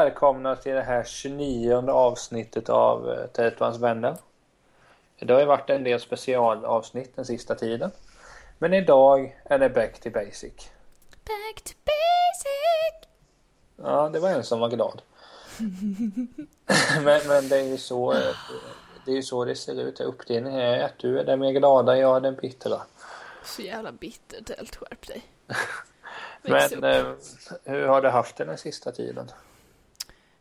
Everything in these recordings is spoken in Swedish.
Välkomna till det här 29 avsnittet av eh, Tättvans vänner. Det har ju varit en del specialavsnitt den sista tiden. Men idag är det back to basic. Back to basic! Ja, det var en som var glad. men, men det är ju så eh, det är ju så det ser ut. Uppdelningen är att du är den mer glada, jag är den bittra. Så jävla bittert, helt skärp dig. Men eh, hur har du haft det den sista tiden?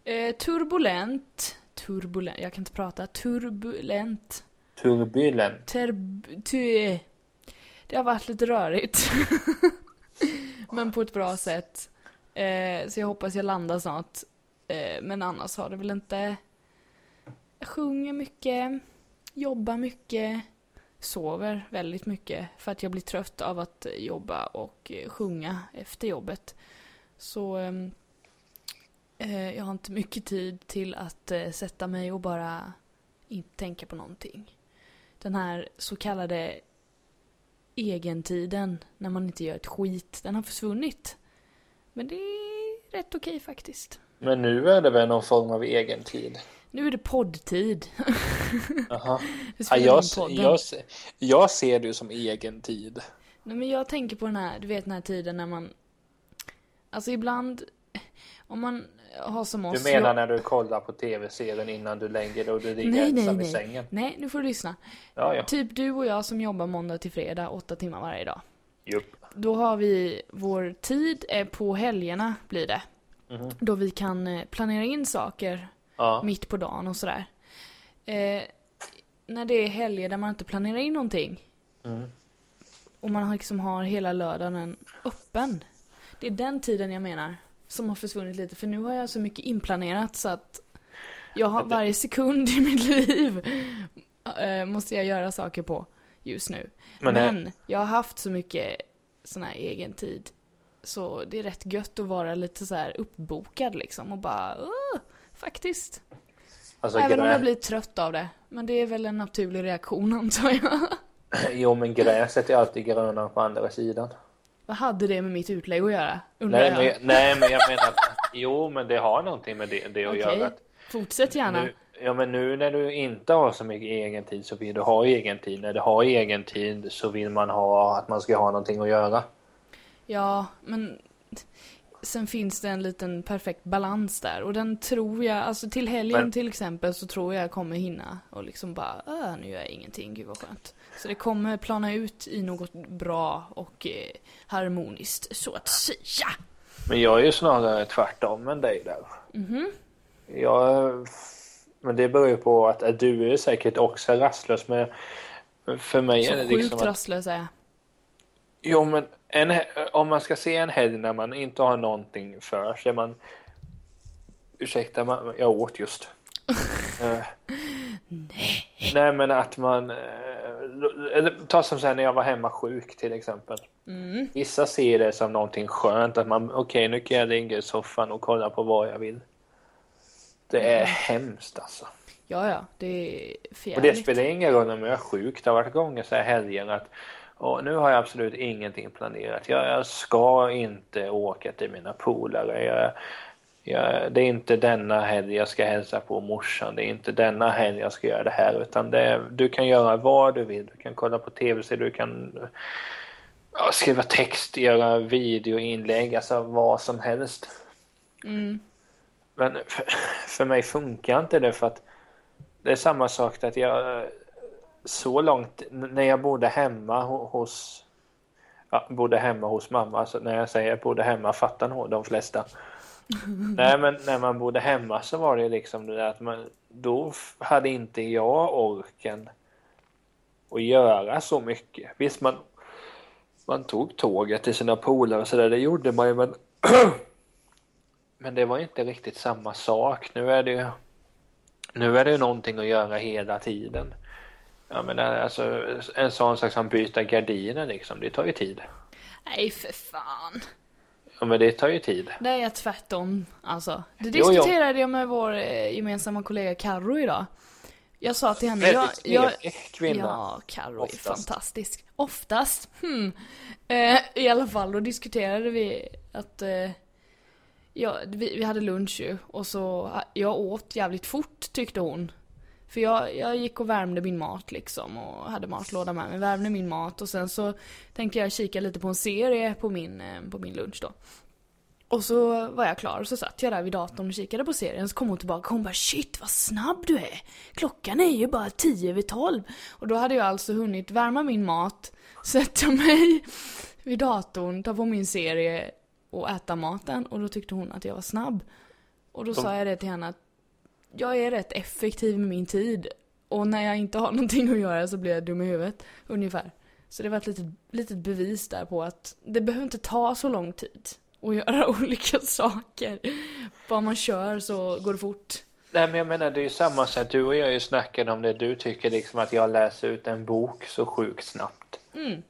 Eh, turbulent. Turbulent. Jag kan inte prata. Turbulent. Turbulent. Terb... Tu det har varit lite rörigt. men på ett bra sätt. Eh, så jag hoppas jag landar snart. Eh, men annars har det väl inte... Jag sjunger mycket. Jobbar mycket sover väldigt mycket för att jag blir trött av att jobba och eh, sjunga efter jobbet. Så ehm, eh, jag har inte mycket tid till att eh, sätta mig och bara inte tänka på någonting. Den här så kallade egentiden när man inte gör ett skit, den har försvunnit. Men det är rätt okej okay, faktiskt. Men nu är det väl någon form av egentid? Nu är det poddtid. Jaha. Ja, jag, jag, jag ser det som egen tid. Nej men jag tänker på den här, du vet den här tiden när man Alltså ibland Om man har som oss Du menar när du kollar på tv-serien innan du lägger dig och du ligger nej, ensam nej, i sängen? Nej, nu får du lyssna. Ja, ja. Typ du och jag som jobbar måndag till fredag, åtta timmar varje dag. Jupp. Då har vi, vår tid är på helgerna blir det. Mm. Då vi kan eh, planera in saker ja. mitt på dagen och sådär. Eh, när det är helger där man inte planerar in någonting. Mm. Och man liksom har hela lördagen öppen. Det är den tiden jag menar. Som har försvunnit lite. För nu har jag så mycket inplanerat så att jag har varje sekund i mitt liv äh, måste jag göra saker på just nu. Men, Men jag har haft så mycket sån här egen tid. Så det är rätt gött att vara lite så här uppbokad liksom och bara uh, faktiskt. Alltså, Även om jag blir trött av det. Men det är väl en naturlig reaktion antar jag. Jo men gräset är alltid grönare på andra sidan. Vad hade det med mitt utlägg att göra? Nej men, nej men jag menar Jo men det har någonting med det, det att okay. göra. Fortsätt gärna. Nu, ja men nu när du inte har så mycket egen tid så vill du ha egen tid. När du har egen tid så vill man ha att man ska ha någonting att göra. Ja men sen finns det en liten perfekt balans där och den tror jag, alltså till helgen Men... till exempel så tror jag kommer hinna och liksom bara, nu gör jag ingenting, gud vad skönt. Så det kommer plana ut i något bra och eh, harmoniskt så att säga. Men jag är ju snarare tvärtom än dig där. Mhm. Jag, men det beror ju på att, att du är säkert också rastlös men för mig så är det liksom att... Så sjukt rastlös är jag. Jo men en, om man ska se en helg när man inte har någonting för sig, man... Ursäkta, man, jag åt just. uh, Nej. Nej men att man... Uh, ta som sen när jag var hemma sjuk till exempel. Mm. Vissa ser det som någonting skönt att man, okej okay, nu kan jag ligga i soffan och kolla på vad jag vill. Det är mm. hemskt alltså. Ja, ja, det är fjärligt. Och det spelar ingen roll om jag är sjuk. Det har varit gånger så här helger att och nu har jag absolut ingenting planerat. Jag, jag ska inte åka till mina polare. Jag, jag, det är inte denna helg jag ska hälsa på morsan. Det är inte denna helg jag ska göra det här. Utan det, du kan göra vad du vill. Du kan kolla på tv, du kan ja, skriva text, göra videoinlägg, alltså vad som helst. Mm. Men för, för mig funkar inte det för att det är samma sak att jag så långt, när jag bodde hemma hos ja, bodde hemma hos mamma, så när jag säger bodde hemma fattar nog de flesta. Nej men när man bodde hemma så var det liksom det där att man, då hade inte jag orken att göra så mycket. Visst man, man tog tåget till sina polare och sådär, det gjorde man ju men men det var inte riktigt samma sak. Nu är det ju nu är det ju någonting att göra hela tiden. Ja men alltså en sån sak som byta gardiner liksom, det tar ju tid. Nej för fan. Ja men det tar ju tid. Det är tvärtom alltså. Det diskuterade jo, jag med vår eh, gemensamma kollega Carro idag. Jag sa till henne, jag, jag, kvinna. Ja, Carro är fantastisk. Oftast. Hmm. Eh, I alla fall, då diskuterade vi att eh, ja, vi, vi hade lunch ju och så, jag åt jävligt fort tyckte hon. För jag, jag gick och värmde min mat liksom och hade matlåda med mig, värmde min mat och sen så tänkte jag kika lite på en serie på min, eh, på min lunch då. Och så var jag klar och så satt jag där vid datorn och kikade på serien så kom hon tillbaka och hon bara shit vad snabb du är. Klockan är ju bara tio över tolv. Och då hade jag alltså hunnit värma min mat, sätta mig vid datorn, ta på min serie och äta maten och då tyckte hon att jag var snabb. Och då De- sa jag det till henne att jag är rätt effektiv med min tid och när jag inte har någonting att göra så blir jag dum i huvudet, ungefär. Så det var ett litet, litet bevis där på att det behöver inte ta så lång tid att göra olika saker. Bara man kör så går det fort. Nej men jag menar det är ju samma sätt. Du och jag ju snackade om det. Du tycker liksom att jag läser ut en bok så sjukt snabbt. Mm.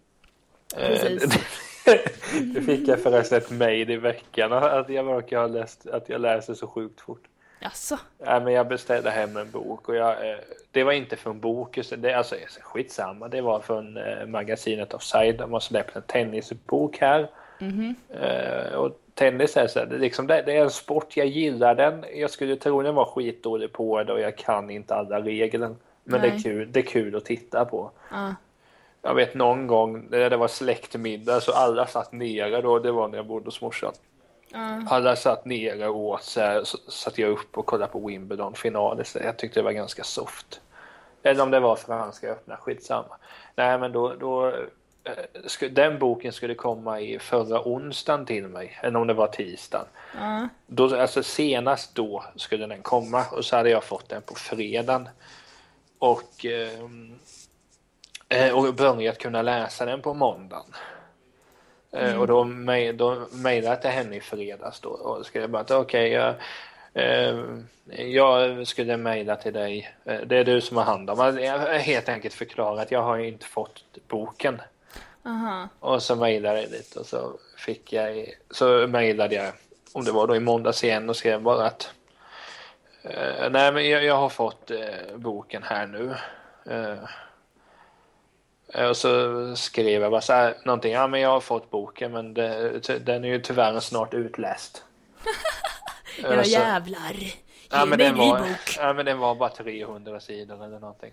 Eh, Precis. det fick jag förresten ett mejl i veckan att jag verkar ha läst att jag läser så sjukt fort. Jaså? Nej men jag beställde hem en bok och jag, eh, det var inte från Bokus, det, alltså skitsamma, det var från eh, magasinet Offside. De har släppt en tennisbok här. Mhm. Eh, och tennis är så här, det, är liksom, det, det är en sport, jag gillar den. Jag skulle tro den var skitdålig på det och jag kan inte alla regler. Men det är, kul, det är kul att titta på. Ja. Jag vet någon gång när det var släktmiddag så alla satt nere då, det var när jag bodde hos morsan. Ja. Alla satt nere och åt så, här, så satt jag upp och kollade på Wimbledon-finalen. Så jag tyckte det var ganska soft. Eller om det var franska öppna, skitsamma. Nej men då, då eh, den boken skulle komma i förra onsdagen till mig, eller om det var tisdagen. Ja. Då, alltså senast då skulle den komma och så hade jag fått den på fredagen. Och, ehm, eh, och börjat kunna läsa den på måndagen. Eh, Och då, mej- då mejlade jag till henne i fredags då och skrev bara att okej, jag, eh, jag skulle mejla till dig. Eh, Det är du som har hand om. Alltså, Jag helt enkelt förklarat att jag har ju inte fått boken. Aha. Och så mejlade jag lite och så fick jag, så mejlade jag, om det var då i måndags igen och skrev bara att eh, nej men jag, jag har fått eh, boken här nu. Eh, och så skrev jag bara så här, någonting, ja men jag har fått boken men det, den är ju tyvärr snart utläst. Eh, Era så- jävlar. Ge Ja men, mig den var, bok. ja men den var bara 300 sidor eller någonting.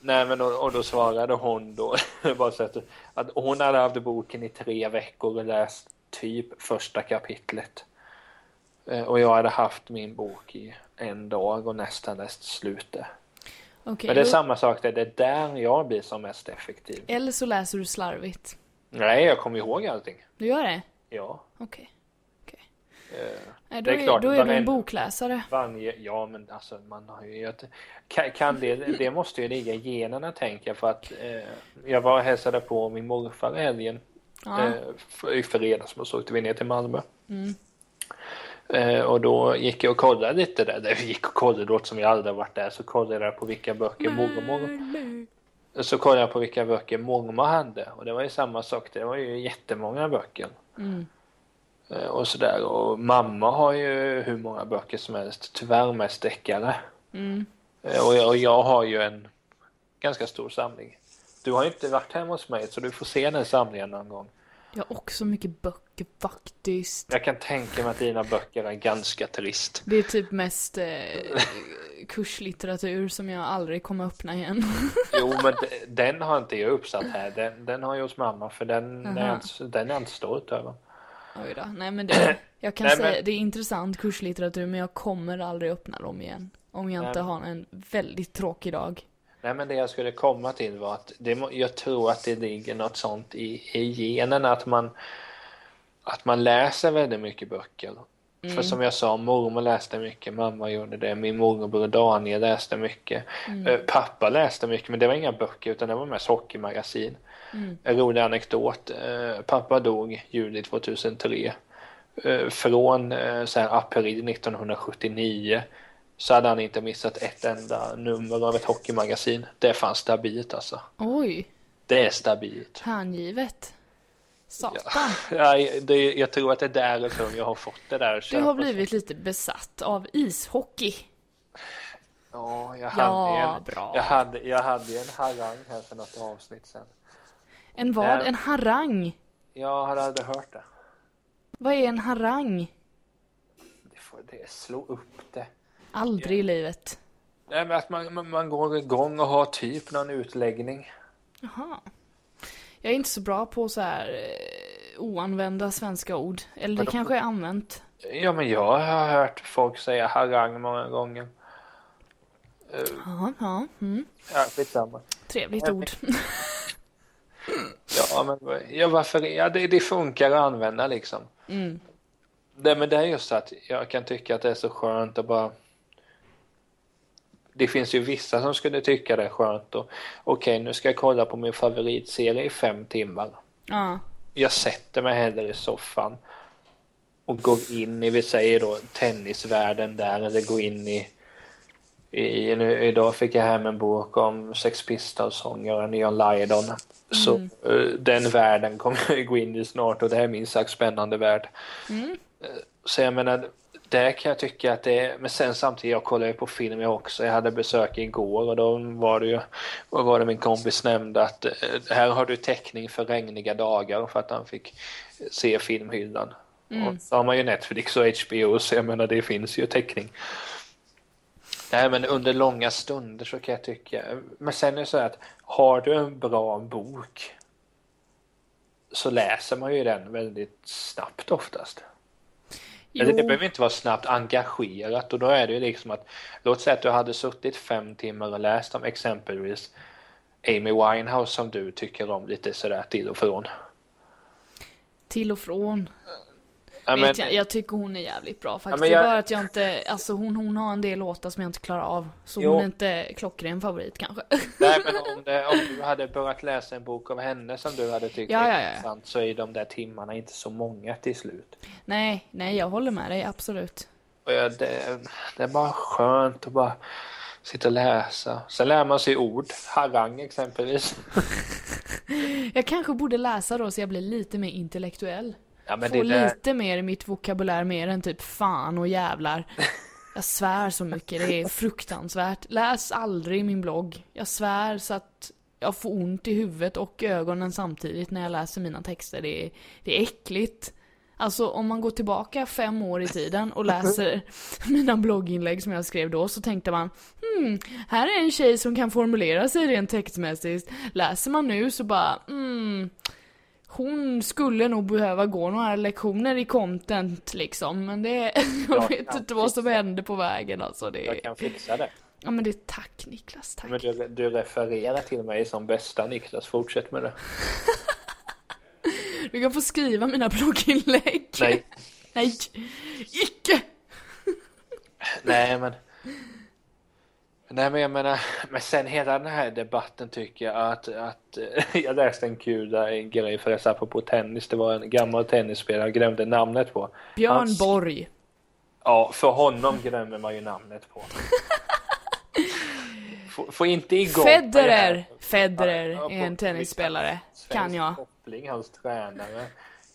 Nej men och, och då svarade hon då bara så att, att hon hade haft boken i tre veckor och läst typ första kapitlet. Eh, Och jag hade haft min bok i en dag och nästan läst slutet. Okej, Men det är då- samma sak där, det är där jag blir som mest effektiv. Eller så läser du slarvigt. Nej, jag kommer ihåg allting. Du gör det? Ja. Okej. Eh, Nej, Då Det är är, klart, då är du en bokläsare. Varje, ja men alltså man har ju kan, kan det, det måste ju ligga i generna tänker jag för att eh, jag var och hälsade på min morfar i helgen Ja. f- i fredags och så åkte vi ner till Malmö. Mm. Eh, och då gick jag och kollade lite där, vi gick och kollade då som jag aldrig varit där så kollade jag på vilka böcker mormor så kollade jag på vilka böcker mormor hade och det var ju samma sak, det var ju jättemånga böcker. Mm. Eh, Och sådär och mamma har ju hur många böcker som helst, tyvärr mest deckare. Mm. Eh, Och jag, och jag har ju en ganska stor samling. Du har ju inte varit hemma hos mig så du får se den samlingen någon gång. Jag har också mycket böcker faktiskt. Jag kan tänka mig att dina böcker är ganska trist. Det är typ mest eh, kurslitteratur som jag aldrig kommer öppna igen. Jo men den har inte jag uppsatt här. Den, den har jag hos mamma för den, är Aha. jag inte, den är jag inte stolt över. Oj då. Nej men det, jag kan Nej, säga, men- det är intressant kurslitteratur men jag kommer aldrig öppna dem igen. Om jag inte Nej. har en väldigt tråkig dag. Nej men det jag skulle komma till var att det, jag tror att det ligger något sånt i, i generna att man att man läser väldigt mycket böcker. För som jag sa, mormor läste mycket, mamma gjorde det, min morbror Daniel läste mycket. Eh, Pappa läste mycket, men det var inga böcker utan det var mest hockeymagasin. En rolig anekdot, eh, pappa dog juli 2003. Eh, Från så här, april 1979 så hade han inte missat ett enda nummer av ett hockeymagasin. Det är fan stabilt alltså. Oj, Det är stabilt. hängivet. Satan. Nej, det, jag tror att det är därifrån jag har fått det där. Du har blivit lite besatt av ishockey. Ja, jag Ja, hade, en, bra. jag hade, jag hade en harang här för något avsnitt sen. En vad? Nej. En harang? Jag hade aldrig hört det. Vad är en harang? Det får det, slå upp det. Aldrig i livet. Nej, men att man, man, man går igång och har typ någon utläggning. Jaha. Jag är inte så bra på så här eh, oanvända svenska ord. Eller det Vadå? kanske är använt. Ja, men jag har hört folk säga harang många gånger. Ja, ja. Mm. Ja, skitsamma. Trevligt Ja, ord. Ja, men ja, varför? Ja, det, det funkar att använda liksom. Mm. Det, men det är just att jag kan tycka att det är så skönt att bara... Det finns ju vissa som skulle tycka det är skönt och okej, nu ska jag kolla på min favoritserie i fem timmar. Ja. Jag sätter mig hellre i soffan och går in i, vi säger då, tennisvärlden där eller går in i i, nu, idag fick jag hem en bok om Sex Pistols-sångaren Ian Lydon. Så eh, den världen kommer jag gå in i snart och det är minst sagt spännande värld. Mm. Eh, Så jag menar, där kan jag tycka att det är, men sen samtidigt, jag kollar ju på film jag också. Jag hade besök igår och då var det ju, vad var det min kompis nämnde att eh, här har du täckning för regniga dagar för att han fick se filmhyllan. Och så har man ju Netflix och HBO så jag menar det finns ju täckning. Nej men under långa stunder så kan jag tycka, men sen är det så här att har du en bra bok så läser man ju den väldigt snabbt oftast. Eller det behöver inte vara snabbt engagerat och då är det ju liksom att låt säga att du hade suttit fem timmar och läst om exempelvis Amy Winehouse som du tycker om lite sådär till och från. Till och från. Ja, men, jag, jag tycker hon är jävligt bra faktiskt. men Det är jag- bara att jag inte, alltså hon, hon har en del låtar som jag inte klarar av. Så Jo. hon är inte klockren favorit kanske. nej, men om, det, om du hade börjat läsa en bok av henne som du hade tyckt Ja, var ja, ja. intressant så är de där timmarna inte så många till slut. nej, nej jag håller med dig, absolut. Och ja, det, det är bara skönt att bara sitta och läsa. Sen lär man sig ord, harang exempelvis. Jag kanske borde läsa då så jag blir lite mer intellektuell. Ja, men Få det lite mer i mitt vokabulär, mer än typ fan och jävlar. Jag svär så mycket, det är fruktansvärt. Läs aldrig min blogg. Jag svär så att jag får ont i huvudet och ögonen samtidigt när jag läser mina texter. Det är, det är äckligt. Alltså om man går tillbaka fem år i tiden och läser mina blogginlägg som jag skrev då så tänkte man hmm, här är en tjej som kan formulera sig rent textmässigt. Läser man nu så bara hmm, hon skulle nog behöva gå några lektioner i content liksom, men det... Jag vet inte vad som fixa. hände på vägen alltså. Det, jag kan fixa det. Ja men det är tack Niklas, tack. Men du, du refererar till mig som bästa Niklas, fortsätt med det. Du kan få skriva mina blogginlägg. Nej, Nej! Icke! nej men. Nej men jag menar, men sen hela den här debatten tycker jag att, att jag läste en kul där, en grej förresten apropå tennis, det var en gammal tennisspelare, jag glömde namnet på. Björn Hans- Borg. Ja, för honom glömmer man ju namnet på. Få, inte igång Federer! Federer Ja, är en tennisspelare. Kan jag. Koppling, hans tränare.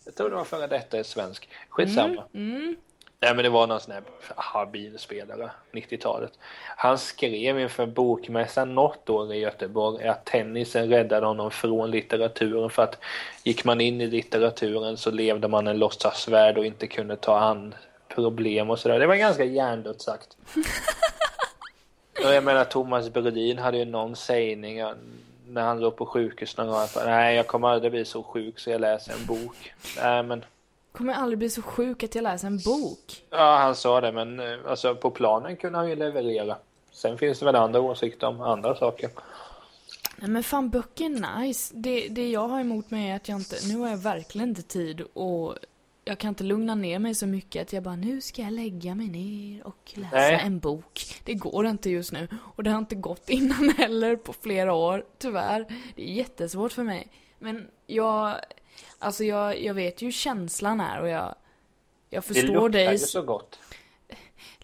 Jag tror det var före detta är svensk. Skitsamma. Mm. Nej men det var någon sån här habil spelare, 90-talet. Han skrev inför bokmässan något år i Göteborg att tennisen räddade honom från litteraturen för att gick man in i litteraturen så levde man en låtsasvärld och inte kunde ta an problem och sådär. Det var ganska hjärndött sagt. Och jag menar Thomas Brolin hade ju någon sägning när han låg på sjukhus någon gång. att, Nej jag kommer aldrig bli så sjuk så jag läser en bok. Nej men Kommer aldrig bli så sjuk att jag läser en bok. Ja, han sa det, men eh, alltså, på planen kunde han ju leverera. Sen finns det väl andra åsikter om andra saker. Nej men fan böcker är nice. Det, det jag har emot mig är att jag inte, nu har jag verkligen inte tid och jag kan inte lugna ner mig så mycket att jag bara nu ska jag lägga mig ner och läsa Nej. en bok. Det går inte just nu. Och det har inte gått innan heller på flera år, tyvärr. Det är jättesvårt för mig. Men jag, alltså jag, jag vet ju hur känslan är och jag, jag Det förstår luktar dig. ju så gott.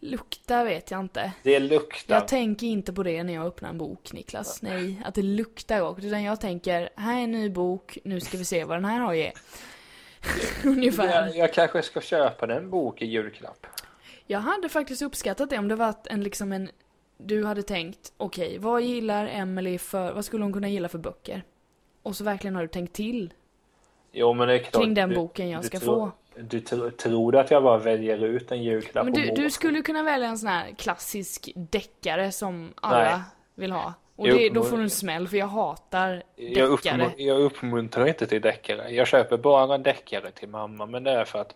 Lukta vet jag inte. Det luktar. Jag tänker inte på det när jag öppnar en bok, Niklas. Nej, att det luktar gott. Utan jag tänker, här är en ny bok, nu ska vi se vad den här har att ge. Ungefär. jag, jag kanske ska köpa den bok i julklapp. Jag hade faktiskt uppskattat det om det var en liksom en... Du hade tänkt, okej, vad gillar Emily för... Vad skulle hon kunna gilla för böcker? Och så verkligen har du tänkt till Jo, men det är klart. kring den du- boken jag du ska tror- få. Du tr- tror att jag bara väljer ut en julklapp Men du, du skulle kunna välja en sån här klassisk deckare som alla Nej. vill ha. Och Jag det, då får du en smäll för jag hatar Jag, deckare. uppmun- jag uppmuntrar inte till deckare. Jag köper bara deckare till mamma, men det är för att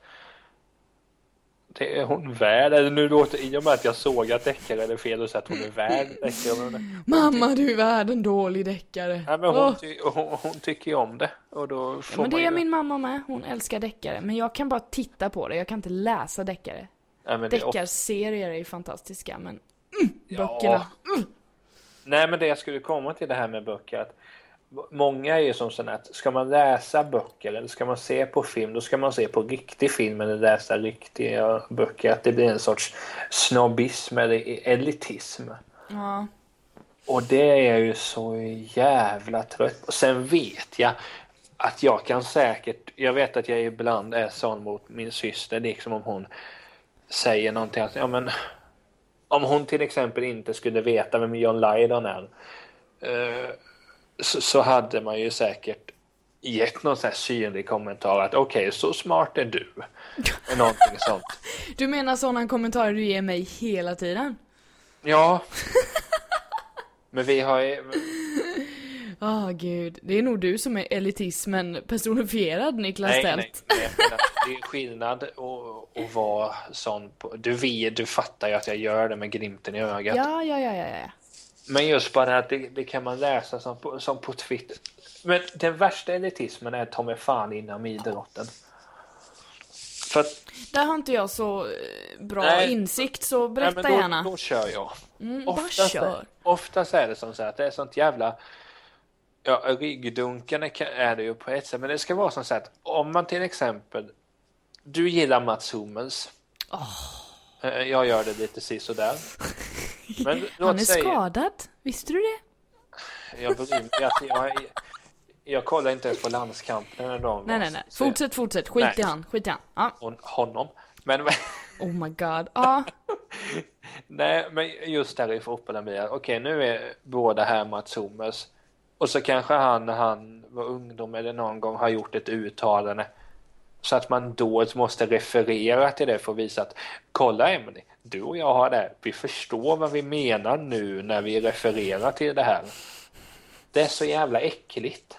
det är hon värd. Eller nu låter i och med att jag såg att deckare är fel att säga att hon är värd deckare. Mamma du är värd en dålig deckare. nej, men hon, ty- hon, hon tycker ju om det. Och då Ja, får men det är ju... min mamma med. Hon älskar deckare. Men jag kan bara titta på det. Jag kan inte läsa deckare. Deckarserier är ju fantastiska men Ja. böckerna. Nej, men det jag skulle komma till det här med böcker. Att många är ju som sån att ska man läsa böcker eller ska man se på film, då ska man se på riktig film eller läsa riktiga böcker. Att det blir en sorts snobbism eller elitism. Ja. Och det är jag ju så jävla trött på. Sen vet jag att jag kan säkert, jag vet att jag ibland är sån mot min syster, liksom om hon säger någonting att, ja men om hon till exempel inte skulle veta vem John Lydon är eh, så, så hade man ju säkert gett någon sån här synlig kommentar att okej, så smart är du. Någonting sånt. Du menar sådana kommentarer du ger mig hela tiden? Ja. Men vi har ju, Åh gud, det är nog du som är elitismen personifierad Niklas Nej, nej, Tält. nej. att Det är skillnad att, vara sån. På, du, vet, du fattar ju att jag gör det med glimten i ögat. Ja, ja, ja, ja, ja. Men just bara att det, det kan man läsa som på, som på Twitter. Men den värsta elitismen är ta mig fan inom idrotten. För att, Där har inte jag så eh, bra Nej. insikt så nej, berätta men då, gärna. Då kör jag. Mm, bara Oftast, kör. oftast är det som så att det är sånt jävla Ja, ryggdunkande kan- är det ju på ett sätt, men det ska vara som så att om man till exempel Du gillar Mats Hummels Eh, Jag gör det lite sisådär. Men Han är säga, skadad, visste du det? jag bryr mig att jag, jag kollar inte ens på landskampen när de Nej, nej, nej. Fortsätt, fortsätt. Skit Nej. i han, skit i han. Ja. hon- honom. Men Oh my god. Ja. Nej, men just där i fotbollen blir okej nu är båda här Mats Hummels och så kanske han när han var ungdom eller någon gång har gjort ett uttalande så att man då måste referera till det för att visa att kolla Emily, du och jag har det här. Vi förstår vad vi menar nu när vi refererar till det här. Det är så jävla äckligt.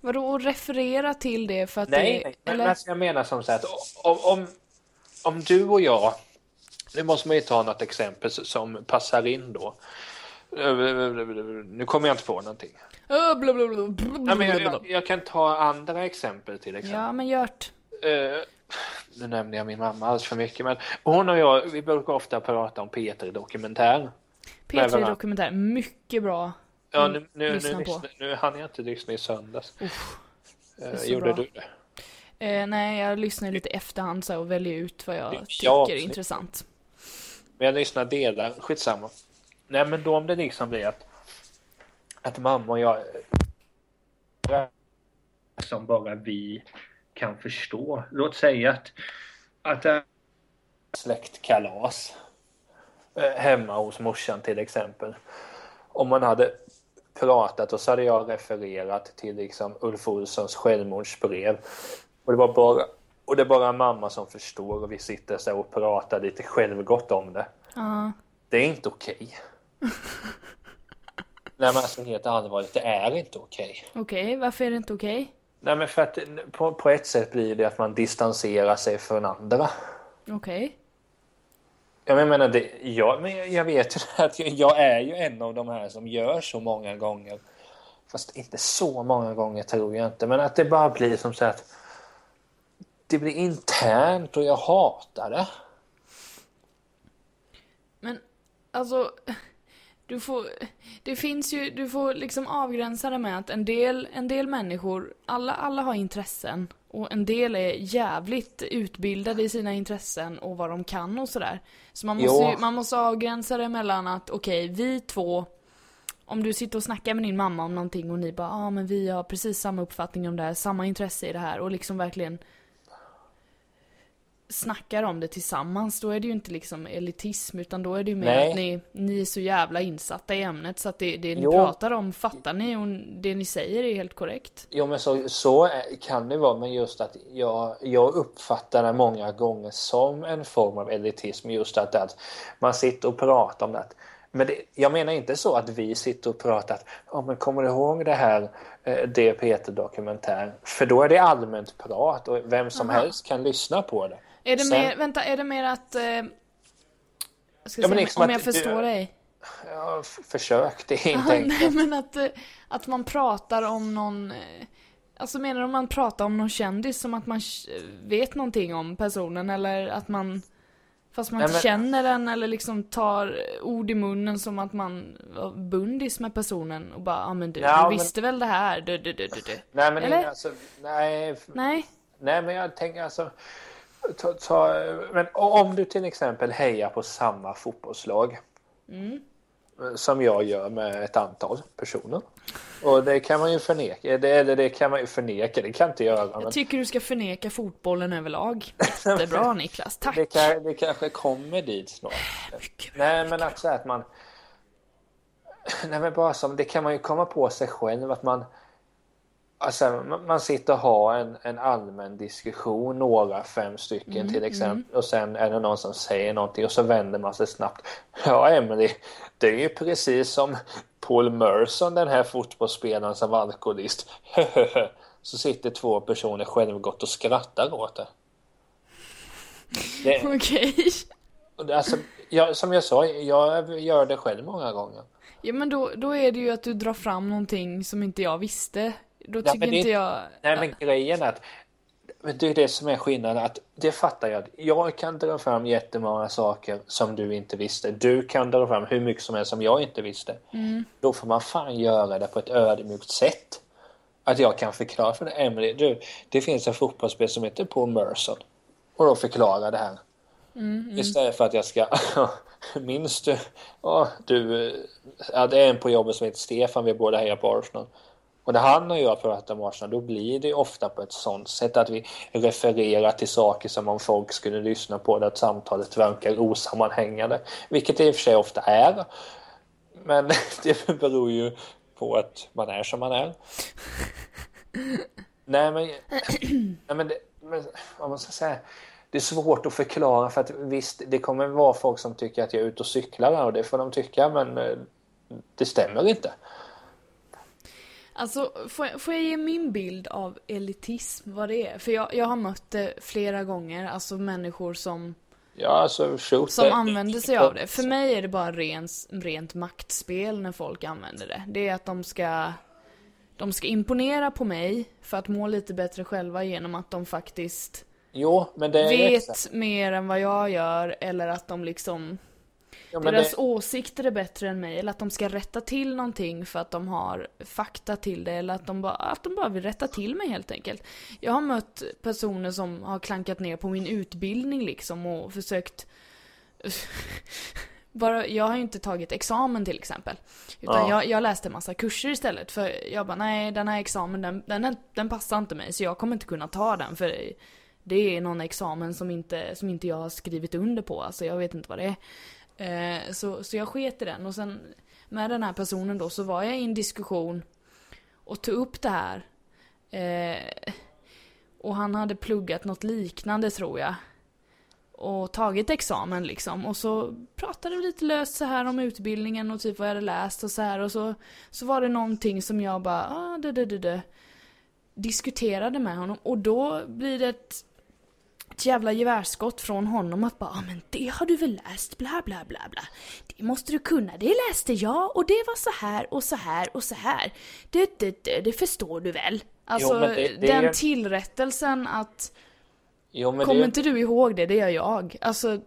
Vadå, och referera till det för att Nej, det... nej eller? alltså jag menar som så att om, om, om du och jag, nu måste man ju ta något exempel som passar in då. Nu kommer jag inte på någonting. Nej, men jag, kan ta andra exempel till exempel. Ja, men Gört. Eh, nu nämnde jag min mamma alldeles för mycket men hon och jag, vi brukar ofta prata om Peter Dokumentär. Nej, P3 vad- Dokumentär, mycket bra. Ja, Mm, nu, nu, nu, lyssna på. lyssna, nu hann jag inte lyssna i söndags. Eh, är så gjorde bra. du det? Eh, nej, jag lyssnar lite efterhand så och väljer ut vad jag Ja, tycker är intressant. Men jag lyssnar delar, skitsamma. Nej men då om det liksom blir att, att mamma och jag som bara vi kan förstå. Låt säga att, att det är släktkalas eh, hemma hos morsan till exempel. Om man hade pratat och så hade jag refererat till liksom Ulf Olssons självmordsbrev. Och det var bara och det är bara mamma som förstår och vi sitter så och pratar lite självgott om det. Ja. Det är inte okej. Nej men alltså helt allvarligt, det är inte okej. Okej, varför är det inte okej? Nej men för att på, på ett sätt blir det att man distanserar sig från andra. Okej. Jag menar, det, jag, men jag vet ju att jag, jag är ju en av de här som gör så många gånger. Fast inte så många gånger tror jag inte. Men att det bara blir som så att det blir internt och jag hatar det. Men alltså, du får, det finns ju, du får liksom avgränsa det med att en del, en del människor, alla, alla har intressen. Och en del är jävligt utbildade i sina intressen och vad de kan och sådär. Så man måste, ju, man måste avgränsa det mellan att, okej, vi två om du sitter och snackar med din mamma om någonting och ni bara, ja ah, men vi har precis samma uppfattning om det här, samma intresse i det här och liksom verkligen snackar om det tillsammans, då är det ju inte liksom elitism, utan då är det ju mer Nej. att ni, ni är så jävla insatta i ämnet så att det, det ni Jo. pratar om fattar ni och det ni säger är helt korrekt. Jo men så, så är- kan det vara men just att jag, jag uppfattar det många gånger som en form av elitism just att, att man sitter och pratar om det. Men det, jag menar inte så att vi sitter och pratar att ja men kommer du ihåg det här eh, det Peter dokumentär? För då är det allmänt prat och vem som Aha. helst kan lyssna på det. Är det Sen- mer, vänta, är det mer att... Eh, jag ska Ja, se liksom om jag du- förstår dig. Ja, försök, det är inte Aha, nej enkelt. men att, eh, att man pratar om någon... eh, Alltså menar du om man pratar om någon kändis som att man vet någonting om personen eller att man... Fast man Nej, men- känner den eller liksom tar ord i munnen som att man var bundis med personen och bara ja ah, men du, Ja, du men- visste väl det här, du, du, du, du, du. Nej men Eller? alltså, nej, Nej? nej men jag tänker alltså ta, ta, men om du till exempel hejar på samma fotbollslag Mm. som jag gör med ett antal personer. Och det kan man ju förneka, det, eller det kan man ju förneka, det kan inte göra. Men Jag tycker du ska förneka fotbollen överlag. Jättebra Niklas, tack. det, kan, det kanske kommer dit snart. Mycket. Nej men att säga att man Nej men bara som, det kan man ju komma på sig själv att man Alltså man, sitter och har en, en allmän diskussion, några, fem stycken till exempel och sen är det någon som säger någonting och så vänder man sig snabbt. Ja Emily, det är ju precis som Paul Merson den här fotbollsspelaren som var alkoholist. så sitter två personer självgott och skrattar åt det. det Okej. det- alltså, jag, som jag sa, jag gör det själv många gånger. Ja men då, då är det ju att du drar fram någonting som inte jag visste. Då Ja, tycker men det- inte jag... Nej men grejen är att det är det som är skillnaden. Att det fattar jag. Jag kan dra fram jättemånga saker som du inte visste. Du kan dra fram hur mycket som helst som jag inte visste. Då får man fan göra det på ett ödmjukt sätt. Att jag kan förklara för dig, Emily, du, det finns en fotbollsspelare som heter Paul Merson. Och då förklara det här. Istället för att jag ska, minns du? Ja, du, ja, det är en på jobbet som heter Stefan, vi båda hejar på Arsenal. Och när han och jag pratar om Arsenal, då blir det ofta på ett sånt sätt att vi refererar till saker som om folk skulle lyssna på det, att samtalet verkar osammanhängande. Vilket det i och för sig ofta är. Men det beror ju på att man är som man är. Nej men, nej, men, det, men vad man ska säga. Det är svårt att förklara för att visst, det kommer vara folk som tycker att jag är ute och cyklar och det får de tycka men eh, det stämmer inte. Alltså, får jag, får jag ge min bild av elitism, vad det är? För jag, jag har mött det flera gånger, alltså människor som, Ja, alltså shoot som använder sig av det. För mig är det bara rent, rent maktspel när folk använder det. Det är att de ska, de ska imponera på mig för att må lite bättre själva genom att de faktiskt Jo, men det är vet mer än vad jag gör eller att de liksom Ja, deras det, åsikter är bättre än mig eller att de ska rätta till någonting för att de har fakta till det eller att de bara, att de bara vill rätta till mig helt enkelt. Jag har mött personer som har klankat ner på min utbildning liksom och försökt bara, jag har ju inte tagit examen till exempel. Utan Ja. jag, jag läste massa kurser istället för jag bara nej den här examen den, den, den passar inte mig så jag kommer inte kunna ta den för det är någon examen som inte, som inte jag har skrivit under på, alltså jag vet inte vad det är. Eh, så, så jag sket i den och sen med den här personen då så var jag i en diskussion och tog upp det här. Eh, och han hade pluggat något liknande tror jag. Och tagit examen liksom. Och så pratade vi lite löst så här om utbildningen och typ vad jag hade läst och så här. Och så, så var det någonting som jag bara, ah, det, det, det, det. Diskuterade med honom. Och då blir det ett ett jävla gevärsskott från honom att bara, ah, men det har du väl läst, bla bla bla bla. Det måste du kunna, det läste jag och det var så här och så här och så här. Det, det, det, det förstår du väl? Alltså men det- det den tillrättelsen att, jo, kommer det, inte du ihåg det, det gör jag. Alltså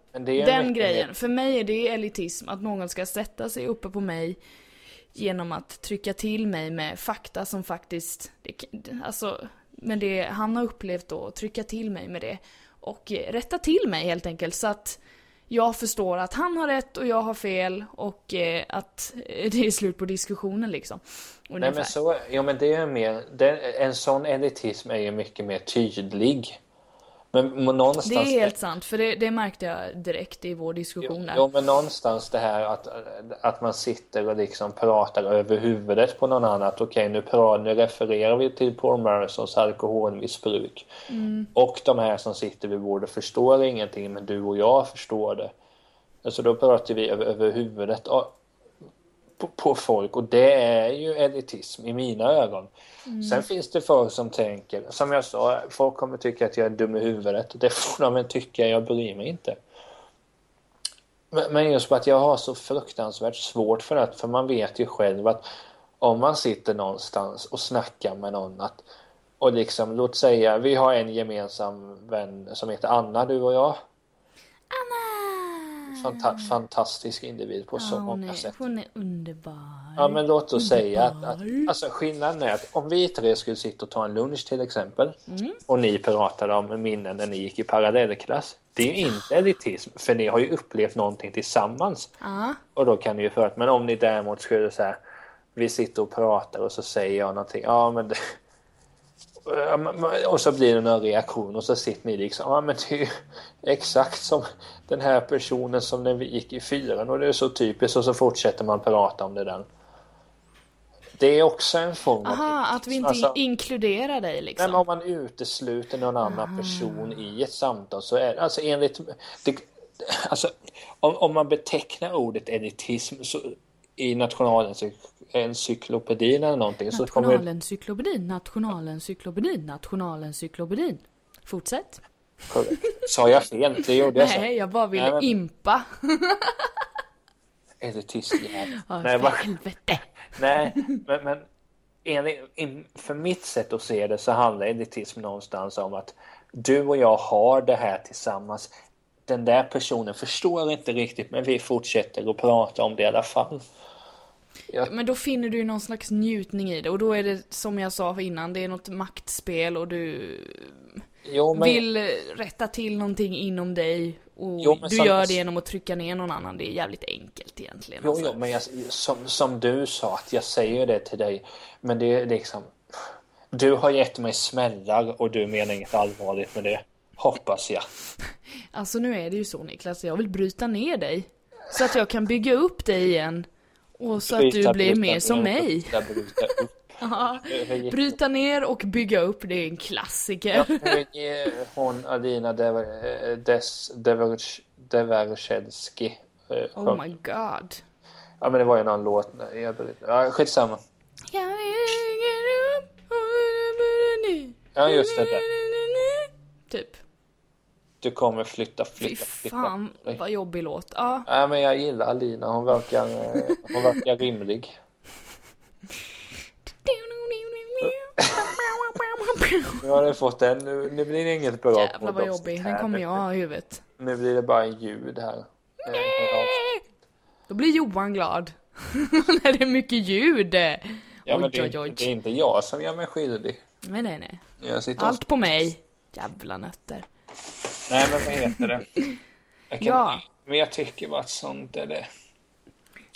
den grejen, mer- för mig är det elitism att någon ska sätta sig uppe på mig genom att trycka till mig med fakta som faktiskt, det, alltså, men det han har upplevt då, trycka till mig med det och rätta till mig helt enkelt så att jag förstår att han har rätt och jag har fel och eh, att eh, det är slut på diskussionen liksom. Nej Ungefär. men så, jo men det är mer, det, en sån elitism är ju mycket mer tydlig. Men, men någonstans... Det är helt sant, för det, det märkte jag direkt i vår diskussion där. Jo, men någonstans det här att, att man sitter och liksom pratar över huvudet på någon annan. Okej, okay, nu, nu refererar vi till Paul Mersons alkoholmissbruk. Mm. Och de här som sitter vid bordet förstår ingenting, men du och jag förstår det. Alltså då pratar vi över, över huvudet på, på, folk och det är ju elitism i mina ögon. Mm. Sen finns det folk som tänker, som jag sa, folk kommer tycka att jag är dum i huvudet. Det får de väl tycka, jag bryr mig inte. Men, men just på att jag har så fruktansvärt svårt för det, för man vet ju själv att om man sitter någonstans och snackar med någon att, och liksom, låt säga, vi har en gemensam vän som heter Anna, du och jag. Fanta fantastisk individ på så ja, många sätt. Hon är underbar. Ja men låt oss underbar. säga att, att alltså skillnaden är att om vi tre skulle sitta och ta en lunch till exempel mm. och ni pratade om minnen när ni gick i parallellklass. Det är ju inte elitism för ni har ju upplevt någonting tillsammans. Ja. Och då kan ni ju föra Men om ni däremot skulle säga vi sitter och pratar och så säger jag någonting. Ja men det, och så blir det någon reaktion och så sitter ni liksom, ja men det är ju exakt som den här personen som när vi gick i fyran och det är så typiskt och så fortsätter man prata om det den. Det är också en form av... Aha, att vi inte alltså, inkluderar dig liksom. Men om man utesluter någon annan Aha. person i ett samtal så är det, alltså enligt... Det, alltså, om, om man betecknar ordet elitism så, i nationalencyklopedin eller någonting så kommer... Nationalencyklopedin, nationalencyklopedin, nationalencyklopedin. Fortsätt. Sa jag fel? Det gjorde jag Nej, jag bara ville Nej, men... impa. Är det tyst igen? Ja, Nej, bara... helvete. Nej, men, men enligt, för mitt sätt att se det så handlar elitism någonstans om att du och jag har det här tillsammans. Den där personen förstår inte riktigt men vi fortsätter att prata om det i alla fall. Ja. Men då finner du ju någon slags njutning i det och då är det som jag sa innan, det är något maktspel och du jo, men... vill rätta till någonting inom dig och jo, du gör det genom att trycka ner någon annan. Det är jävligt enkelt egentligen. Jo, alltså. jo men jag, som, som du sa, att jag säger det till dig, men det är liksom du har gett mig smällar och du menar inget allvarligt med det. Hoppas jag. Alltså nu är det ju så Niklas, jag vill bryta ner dig. Så att jag kan bygga upp dig igen. Och så att du blir mer som mig. Ja, bryta ner och bygga upp, det är en klassiker. Ja, hon Alina Deverchelski. Eh, oh my god. Ja men det var ju någon låt. Ja, skitsamma. Ja just det där. Typ. Du kommer flytta, flytta, flytta. Fy fan vad jobbig låt. Ja. Nej men jag gillar Alina, hon verkar, hon verkar rimlig. Nu har du fått den, nu, nu blir det inget bra Jävlar vad jobbig, den kommer jag ha i huvudet. Nu blir det bara ljud här. Då blir Johan glad. När det är mycket ljud. Ja, oj, men det, oj, oj. det är inte jag som gör mig skyldig. Nej, nej, nej. Allt på mig. Jävla nötter. Nej, men vad heter det? Jag kan, ja. Men jag tycker bara att sånt är det.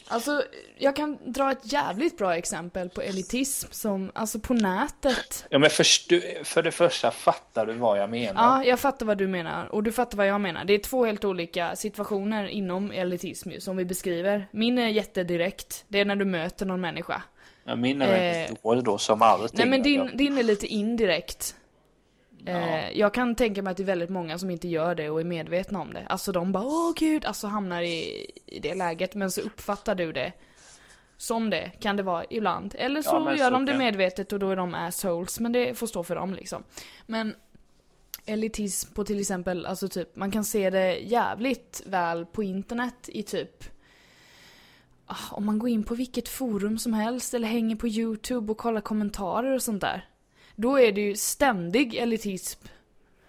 Alltså, jag kan dra ett jävligt bra exempel på elitism som, alltså på nätet. Ja men först, för det första fattar du vad jag menar. Ja, jag fattar vad du menar. Och du fattar vad jag menar. Det är två helt olika situationer inom elitism ju, som vi beskriver. Min är jättedirekt. Det är när du möter någon människa. Ja, min är eh, dålig då, som allting. Nej men din, din är lite indirekt. Ja. Eh, jag kan tänka mig att det är väldigt många som inte gör det och är medvetna om det. Alltså de bara åh gud, alltså hamnar i, i det läget men så uppfattar du det som det, kan det vara ibland. Eller så ja, gör så de det medvetet och då är de assholes, men det får stå för dem liksom. Men elitism på till exempel, alltså typ, man kan se det jävligt väl på internet i typ ah, om man går in på vilket forum som helst eller hänger på youtube och kollar kommentarer och sånt där. Då är det ju ständig elitism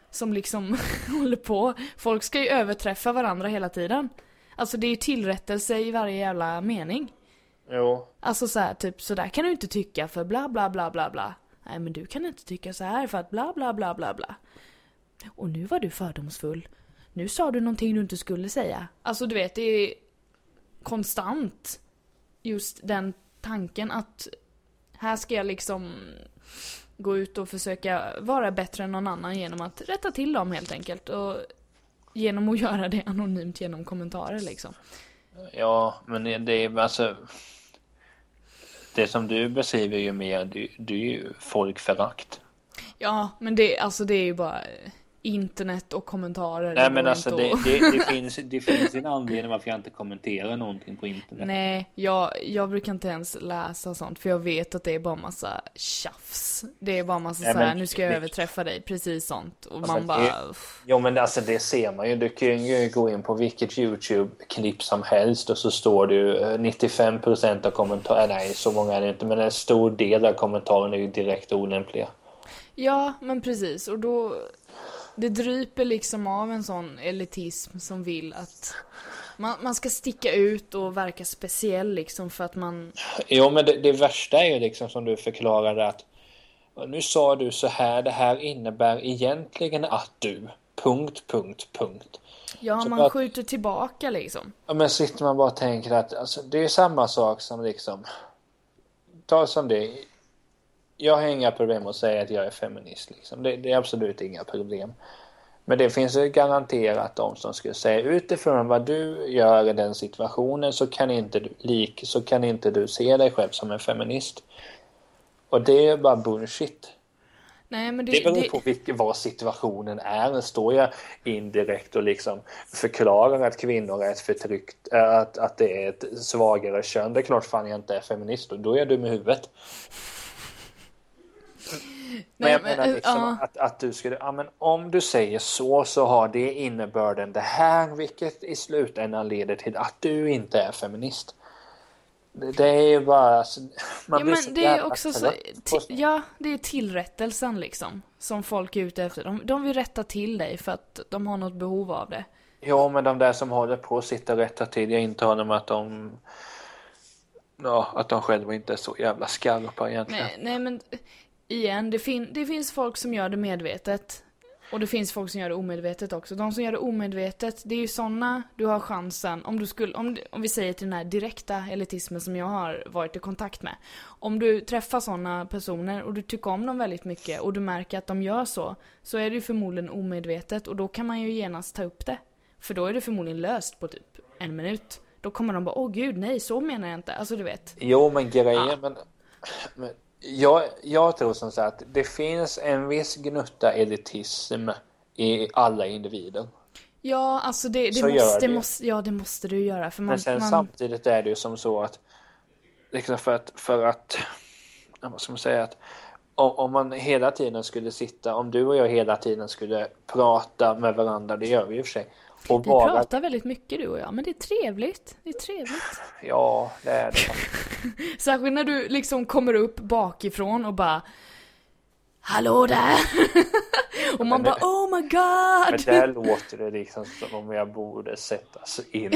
som liksom håller på. Folk ska ju överträffa varandra hela tiden. Alltså det är ju tillrättelse i varje jävla mening. Jo. Alltså så här, typ så där kan du inte tycka för bla bla bla bla bla. Nej men du kan inte tycka så här för att bla bla bla bla bla. Och nu var du fördomsfull. Nu sa du någonting du inte skulle säga. Alltså du vet, det är konstant just den tanken att här ska jag liksom gå ut och försöka vara bättre än någon annan genom att rätta till dem helt enkelt. Och genom att göra det anonymt genom kommentarer liksom. Ja, men det är alltså... Det som du beskriver ju mer, det, det är ju folkförakt. Ja, men det, alltså det är ju bara internet och kommentarer. Nej Det men alltså det, det, det, finns, det finns en anledning varför jag inte kommenterar någonting på internet. Nej, jag, jag brukar inte ens läsa sånt för jag vet att det är bara massa tjafs. Det är bara massa Nej, så här, men- nu ska jag överträffa dig, precis sånt. Och Alltså, man bara... det-. Jo men alltså det ser man ju. Du kan ju gå in på vilket YouTube-klipp som helst och så står det ju eh, 95% av kommentarer, nej så många är det inte, men en stor del av kommentarerna är ju direkt olämpliga. Ja, men precis. Och då... Det dryper liksom av en sån elitism som vill att man, man ska sticka ut och verka speciell liksom för att man... Jo men det, det värsta är ju liksom som du förklarade att nu sa du så här, det här innebär egentligen att du, punkt, punkt, punkt. Ja, Så man att- skjuter tillbaka liksom. Ja, men sitter man bara och tänker att alltså, det är samma sak som liksom ta som det jag har inga problem att säga att jag är feminist liksom. det, det är absolut inga problem men det finns ju garanterat de som skulle säga utifrån vad du gör i den situationen så kan inte du lik så kan inte du se dig själv som en feminist och det är bara bullshit Nej, det... det beror det- på vilken, vad situationen är. Står jag indirekt och liksom förklarar att kvinnor är ett förtryckt, att, att det är ett svagare kön. Det är klart fan jag inte är feminist och då är jag dum i huvudet. Men jag men, menar eh, liksom ja. att, att du skulle, ja men om du säger så så har det innebörden det här vilket i slutändan leder till att du inte är feminist. Det, det är ju bara, alltså, man Ja blir men så det är också så, ja det är tillrättelsen liksom. Som folk är ute efter. De, de vill rätta till dig för att de har något behov av det. Ja, men de där som håller på att sitta och rätta till, jag intalar mig att de Ja, att de själva inte är så jävla skarpa egentligen. Nej, nej men igen, det, fin- det finns folk som gör det medvetet. Och det finns folk som gör det omedvetet också. De som gör det omedvetet, det är ju såna du har chansen, om du skulle, om, om vi säger till den här direkta elitismen som jag har varit i kontakt med. Om du träffar såna personer och du tycker om dem väldigt mycket och du märker att de gör så, så är det ju förmodligen omedvetet och då kan man ju genast ta upp det. För då är det förmodligen löst på typ en minut. Då kommer de bara, åh gud, nej, så menar jag inte. Alltså du vet. Jo, men grejen, men, men jag, jag tror som sagt att det finns en viss gnutta elitism i alla individer. Ja, alltså det, det måste, det måste, ja det måste du göra för man, Men sen man samtidigt är det ju som så att liksom för att, för att vad ska man säga att om, om man hela tiden skulle sitta, om du och jag hela tiden skulle prata med varandra, det gör vi i och för sig. Och vi vara, pratar väldigt mycket du och jag, men det är trevligt. Det är trevligt. ja det är det. Särskilt när du liksom kommer upp bakifrån och bara Hallå där! och man Men bara det- oh my Men god! där låter det liksom som om jag borde sättas in.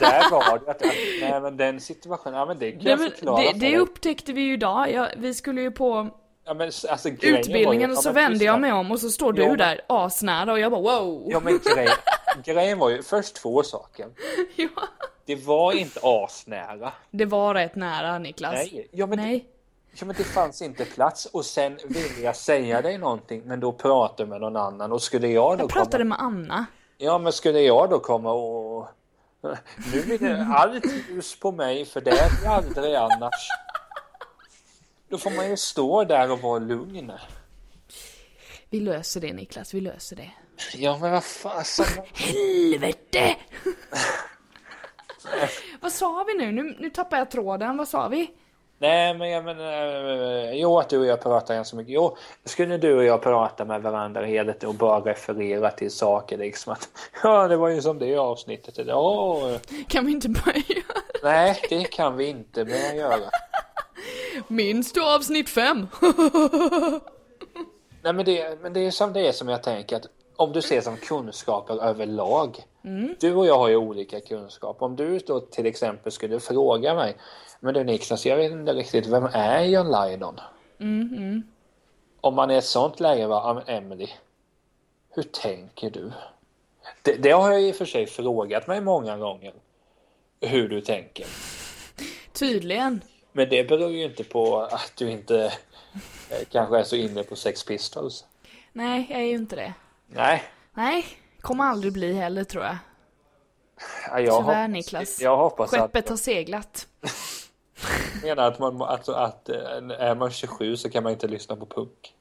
Där var det att, nej men den situationen, ja men det kan Nej, jag men förklara det, det upptäckte vi ju idag. Ja, vi skulle ju på Ja, men, alltså, var ju- utbildningen och så vände jag mig om och så står du Ja, där asnära och jag bara wow! Ja men grejen, grejen var ju först två saker. Ja. Det var inte asnära. Det var rätt nära Niklas. Nej, ja, men Nej. Ja, men det fanns inte plats och sen ville jag säga dig någonting men då pratade jag med någon annan och skulle jag då Jag pratade komma... med Anna. Ja men skulle jag då komma och... Nu blir det allt ljus på mig för det är det aldrig annars. Då får man ju stå där och vara lugn. Vi löser det Niklas, vi löser det. Ja men vad fasen. Helvete! Vad sa vi nu? nu? Nu tappar jag tråden, vad sa vi? Nej men jag menar, jo att du och jag pratar ganska mycket. Jo, skulle du och jag prata med varandra hela och bara referera till saker liksom att ja det var ju som det avsnittet idag. Kan vi inte börja? Nej, det kan vi inte börja göra. Minns du avsnitt fem? Nej, men det, men det är som det är som jag tänker att om du ser som kunskaper överlag. Du och jag har ju olika kunskap. Om du då till exempel skulle fråga mig, men du Niklas, jag vet inte riktigt, vem är John Lydon? Om man i ett sånt läge men Emily, hur tänker du? Det, det har jag i och för sig frågat mig många gånger. Hur du tänker. Tydligen. Men det beror ju inte på att du inte eh, kanske är så inne på Sex Pistols. Nej, jag är ju inte det. Nej. Nej, kommer aldrig bli heller tror jag. Ja, jag Tyvärr hoppas- Niklas. Jag hoppas Skeppet att... har seglat. Jag menar att, man, alltså att eh, är man 27 så kan man inte lyssna på punk.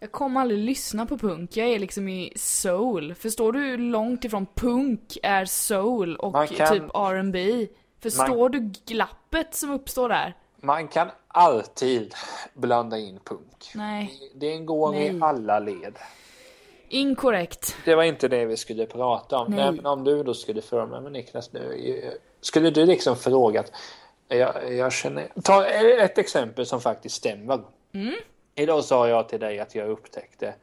Jag kommer aldrig lyssna på punk. Jag är liksom i soul. Förstår du hur långt ifrån punk är soul och kan- typ R&B? Förstår du glappet som uppstår där? Man kan alltid blanda in punk. Nej. Det går i Nej. alla led. Inkorrekt. Det var inte det vi skulle prata om. Nej. Men om du då skulle fråga mig, men Niklas nu, skulle du liksom frågat, jag, jag känner, ta ett exempel som faktiskt stämmer. Mm. Idag sa jag till dig att jag upptäckte,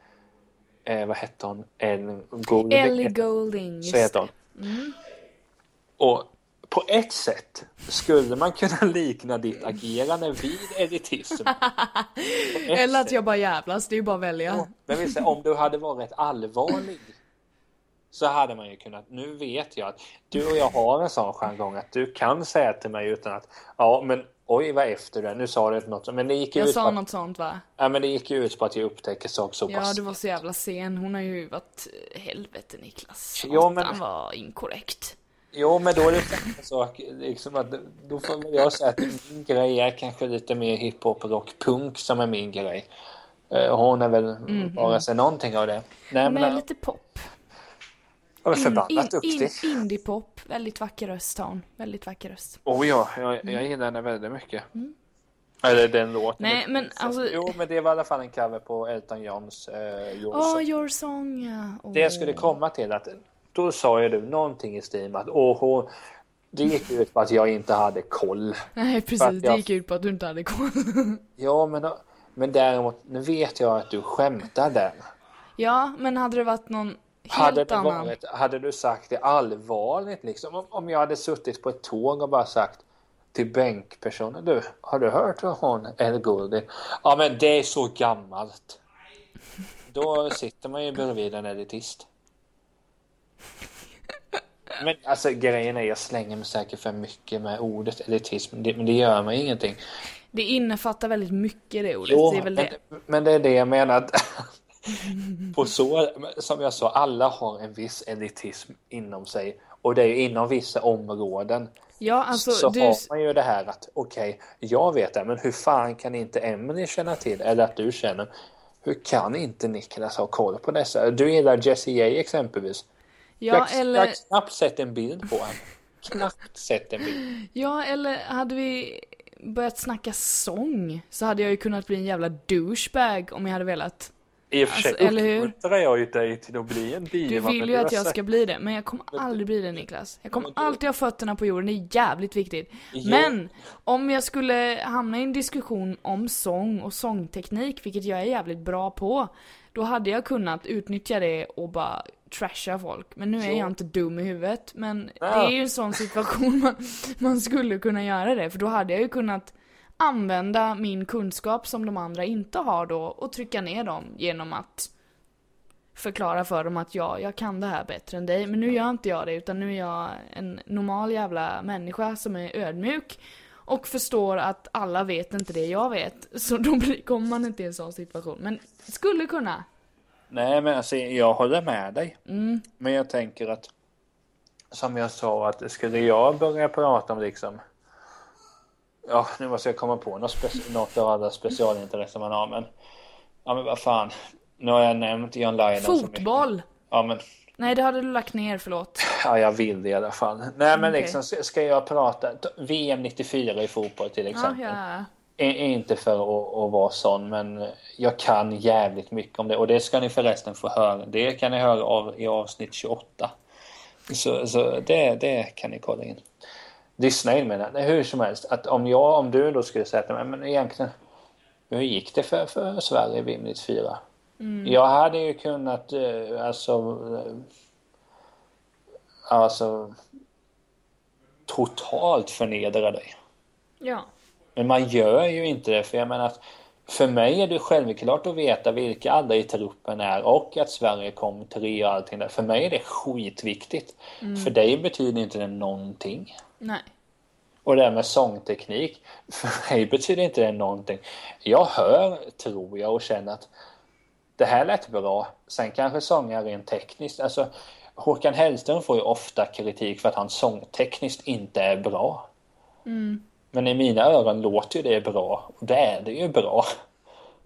eh, vad hette hon, en Golding. Ellie Goulding, just Så heter hon. Mm. Och på ett sätt skulle man kunna likna ditt agerande vid elitism. På Eller att jag bara jävlas, det är ju bara att välja. Men visst, om du hade varit allvarlig så hade man ju kunnat, nu vet jag att du och jag har en sån jargong att du kan säga till mig utan att, ja men oj vad efter är, nu sa du något, men det gick ju Jag ut på sa att, något sånt va? ja, men det gick ju ut på att jag upptäcker saker så Ja, pass. du var så jävla sen. Hon har ju varit eh, helvete Niklas. Jo, men- var inkorrekt. Jo men då är det samma sak, liksom att då får väl jag säga att min grej är kanske lite mer hiphop, rock, punk som är min grej. Eh, Hon är väl bara sig någonting av det. Nej men jag lite pop. är In, förbannat in, duktig. Indie-pop. Väldigt vacker röst har hon. Väldigt vacker röst. Oh ja, jag, jag gillar henne väldigt mycket. Eller den låten. Nej, men alltså- Jo, men det var i alla fall en cover på Elton Johns eh, Your Song. Your Song ja. Åh. Det jag skulle komma till att då sa ju du någonting i med att åh, det gick ut på att jag inte hade koll. Nej, precis. Det jag- gick ut på att du inte hade koll. Ja, men, men däremot, nu vet jag att du skämtar där. ja, men hade det varit någon helt Hade, det annan? varit, hade du sagt det allvarligt liksom? Om, om jag hade suttit på ett tåg och bara sagt till bänkpersonen, du, har du hört vad hon El Goldie? Ja, men det är så gammalt. Då sitter man ju bredvid en elitist. Men alltså grejen är, jag slänger mig säkert för mycket med ordet elitism, det, men det gör mig ingenting. Det innefattar väldigt mycket det ordet. Jo, det är väl men, det. men det är det jag menar. Att på så, som jag sa, alla har en viss elitism inom sig. Och det är ju inom vissa områden. Ja, alltså så du... har man ju det här att okej, jag vet det, men hur fan kan inte Emily känna till, eller att du känner, hur kan inte Niklas ha koll på dessa? Du gillar Jessie J exempelvis. Ja, jag, jag eller... har knappt sett en bild på henne. Knappt sett en bild. Ja, eller hade vi börjat snacka sång så hade jag ju kunnat bli en jävla douchebag om jag hade velat. I och för sig Alltså, eller hur? jag ju dig till att bli en Du diva. vill men ju att jag ska bli det, men jag kommer aldrig bli det Niklas. Jag kommer du- alltid ha fötterna på jorden, det är jävligt viktigt. Men om jag skulle hamna i en diskussion om sång och sångteknik, vilket jag är jävligt bra på, då hade jag kunnat utnyttja det och bara trasha folk. Men nu är Jo. jag inte dum i huvudet, men det Ja. är ju en sån situation man, man skulle kunna göra det, för då hade jag ju kunnat använda min kunskap som de andra inte har då och trycka ner dem genom att förklara för dem att ja, jag kan det här bättre än dig. Men nu gör inte jag det, utan nu är jag en normal jävla människa som är ödmjuk och förstår att alla vet inte det jag vet. Så då kommer man inte i en sån situation. Men skulle kunna. Nej, men alltså jag håller med dig. Mm. Men jag tänker att som jag sa att skulle jag börja prata om liksom Ja, nu måste jag komma på något, speci- något av alla specialintressen man har men Ja men vad fan Nu har jag nämnt John Lydon. Fotboll! Ja men Nej, det hade du lagt ner, förlåt. Ja jag vill det i alla fall. Nej men Okej. liksom ska jag prata VM 94 i fotboll till Ja, exempel. ja. I- Inte för att, att vara sån men jag kan jävligt mycket om det och det ska ni förresten få höra. Det kan ni höra av i avsnitt 28. Så, så det, det kan ni kolla in. Lyssna in menar jag. Hur som helst, att om jag, om du då skulle säga till mig, men egentligen hur gick det för, för Sverige i VM 94? Jag hade ju kunnat eh, alltså eh, alltså totalt förnedra dig. Ja. Men man gör ju inte det för jag menar att för mig är det självklart att veta vilka alla i truppen är och att Sverige kom tre och allting där. För mig är det skitviktigt. För dig betyder inte det någonting. Nej. Och det här med sångteknik, för mig betyder inte det någonting. Jag hör, tror jag, och känner att det här lät bra. Sen kanske sångar rent tekniskt. Alltså, Håkan Hellström får ju ofta kritik för att han sångtekniskt inte är bra. Mm. Men i mina öron låter ju det bra. Och det är det ju bra.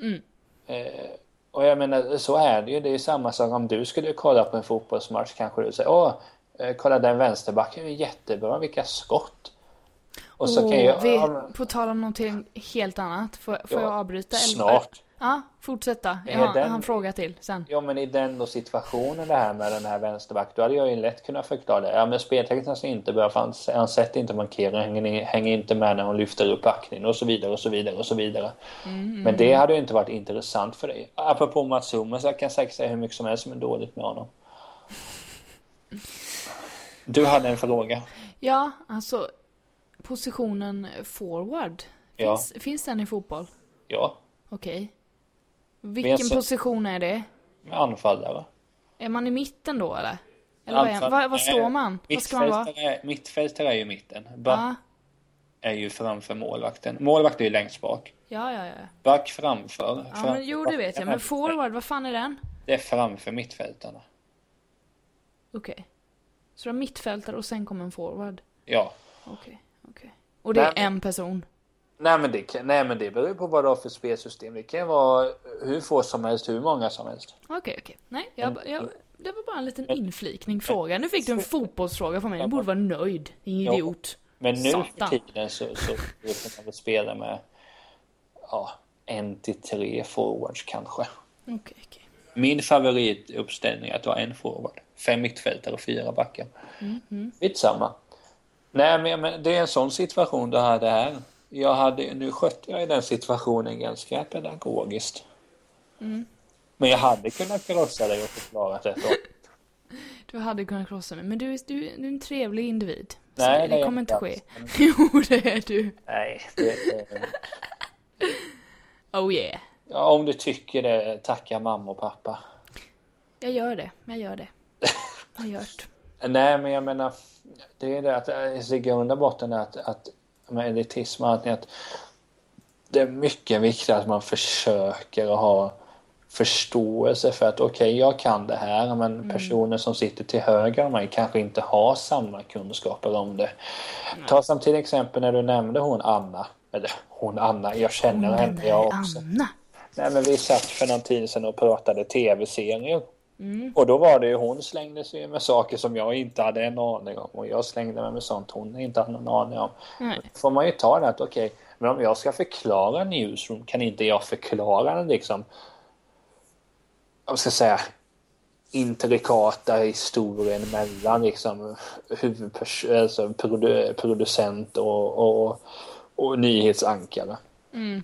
Mm. Eh, och jag menar, så är det ju. Det är samma sak om du skulle kolla på en fotbollsmatch kanske du säger åh, eh, kolla den vänsterbacken är jättebra, vilka skott. Och så Åh, kan jag... vi, på tal om någonting helt annat, får, får Ja, jag avbryta? Snart. Ja, fortsätta. Jag har, den- en fråga till sen. Ja men i den då situationen det här med den här vänsterback då hade jag ju lätt kunnat förklara det. Ja men speltekniskt inte bra för han, han sätter inte markeringen, hänger, inte med när hon lyfter upp backningen och så vidare och så vidare och så vidare. Men det hade ju inte varit intressant för dig. Apropå Mats Hummels, jag kan säkert säga hur mycket som helst som är dåligt med honom. Du hade en fråga. Ja, alltså positionen forward. Ja. Finns, finns den i fotboll? Ja, Okej. Vilken så- position är det? anfallare. Är man i mitten då eller? Eller vad, är, Anfall- vad, vad står man? Vad ska man vara? Mittfältare, är- är ju mitten. Back Ja, är ju framför målvakten. Målvakt är ju längst bak. ja, ja. ja. Back framför. ja fram- men, jo, det vet jag. Men forward, vad fan är den? Det är framför mittfältarna. Okej. Så du har mittfältare och sen kommer en forward? Ja. Okej, okej. Och det är men- en person? Nej men, det kan, nej men det beror på vad du har för spelsystem. Det kan vara hur få som helst, hur många som helst. Okej, okej. Nej, jag, jag, det var bara en liten inflikning fråga. Nu fick du en fotbollsfråga från mig. Du borde vara nöjd. Din idiot. Men nu Satan. för tiden så, så brukar man väl spela med ja, en till tre forwards kanske. Okej, okej. Min favorituppställning är att du har en forward, fem mittfältare och fyra backar. Mm, Skitsamma. Nej men, men det är en sån situation du hade här. Jag hade, nu skötte jag i den situationen ganska pedagogiskt. Men jag hade kunnat krossa dig och förklara det då. Du hade kunnat krossa mig. Men du, är- du, du är en trevlig individ. Så Nej, det, det är kommer inte ske. Jo, det är du. Nej, det, det, Oh yeah. ja, om du tycker det, tacka mamma och pappa. Jag gör det. Jag gör det. Jag har gjort. Nej, men jag menar, det är det att alltså, i grund och botten är att, att med elitism allting, att det är mycket viktigt att man försöker att ha förståelse för att okej, jag kan det här, men personen som sitter till höger om mig kanske inte har samma kunskaper om det. Ta som till exempel när du nämnde hon Anna, eller hon Anna, jag känner Den henne jag också. Anna. Nej, men vi satt för någon tid sedan och pratade tv-serier. Och då var det ju hon slängde sig med saker som jag inte hade en aning om och jag slängde mig med sånt hon inte hade någon aning om. Nej. Då får man ju ta det att okej, men om jag ska förklara Newsroom kan inte jag förklara den liksom vad ska jag säga intrikata historien mellan liksom huvudpers- alltså produ- producent och, och, och nyhetsankare. Mm.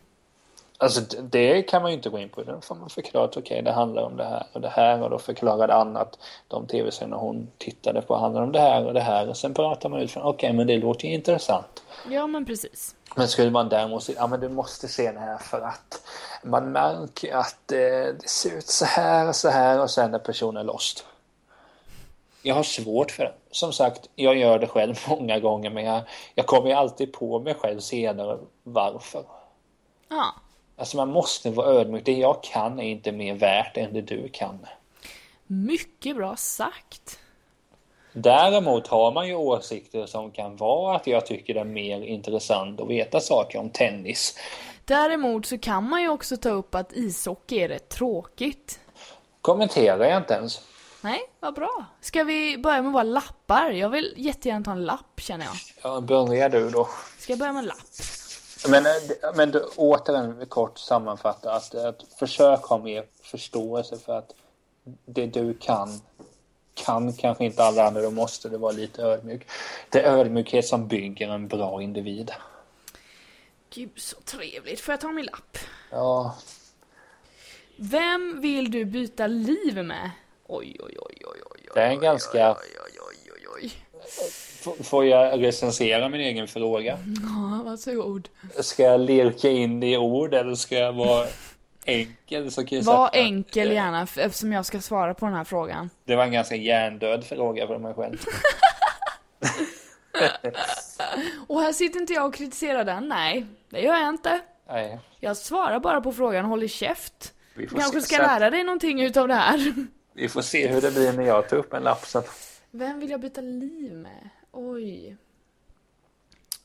Alltså det kan man ju inte gå in på. Då får man förklara att okej, det handlar om det här och det här och då förklarade Anna att de tv-serierna hon tittade på handlar om det här och det här och sen pratar man ut från okej, men det låter ju intressant. Ja, men precis. Men skulle man däremot säga, ja men du måste se den här för att man märker att eh, det ser ut så här och så här och sen är personen lost. Jag har svårt för det. Som sagt, jag gör det själv många gånger men jag, jag kommer ju alltid på mig själv senare varför. Ja. Alltså man måste vara ödmjuk. Det jag kan är inte mer värt än det du kan. Mycket bra sagt. Däremot har man ju åsikter som kan vara att jag tycker det är mer intressant att veta saker om tennis. Däremot så kan man ju också ta upp att ishockey är rätt tråkigt. Kommenterar jag inte ens. Nej, vad bra. Ska vi börja med våra lappar? Jag vill jättegärna ta en lapp känner jag. Ja, börjar du då. Ska jag börja med en lapp? Men, eh, men du, återigen kort sammanfatta att, att försök ha mer förståelse för att det du kan kan kanske inte alla andra, då måste du vara lite ödmjuk. Det är ödmjukhet som bygger en bra individ. Gud så trevligt. Får jag ta min lapp? Ja, Vem vill du byta liv med? Oj, oj, oj, oj, oj, oj. det är en ganska... Oj, oj, oj, oj, oj. Får jag recensera min egen fråga? Ja, varsågod. Ska jag lirka in det i ord eller ska jag vara enkel? Så kan jag Var säga- enkel gärna eftersom jag ska svara på den här frågan. Det var en ganska hjärndöd fråga för mig själv. Och här sitter inte jag och kritiserar den, nej. Det gör jag inte. Nej. Jag svarar bara på frågan, håller käft. Vi Du får, kanske ska lära dig någonting utav det här. vi får se hur det blir när jag tar upp en lapp sen. Vem vill jag byta liv med? Oj.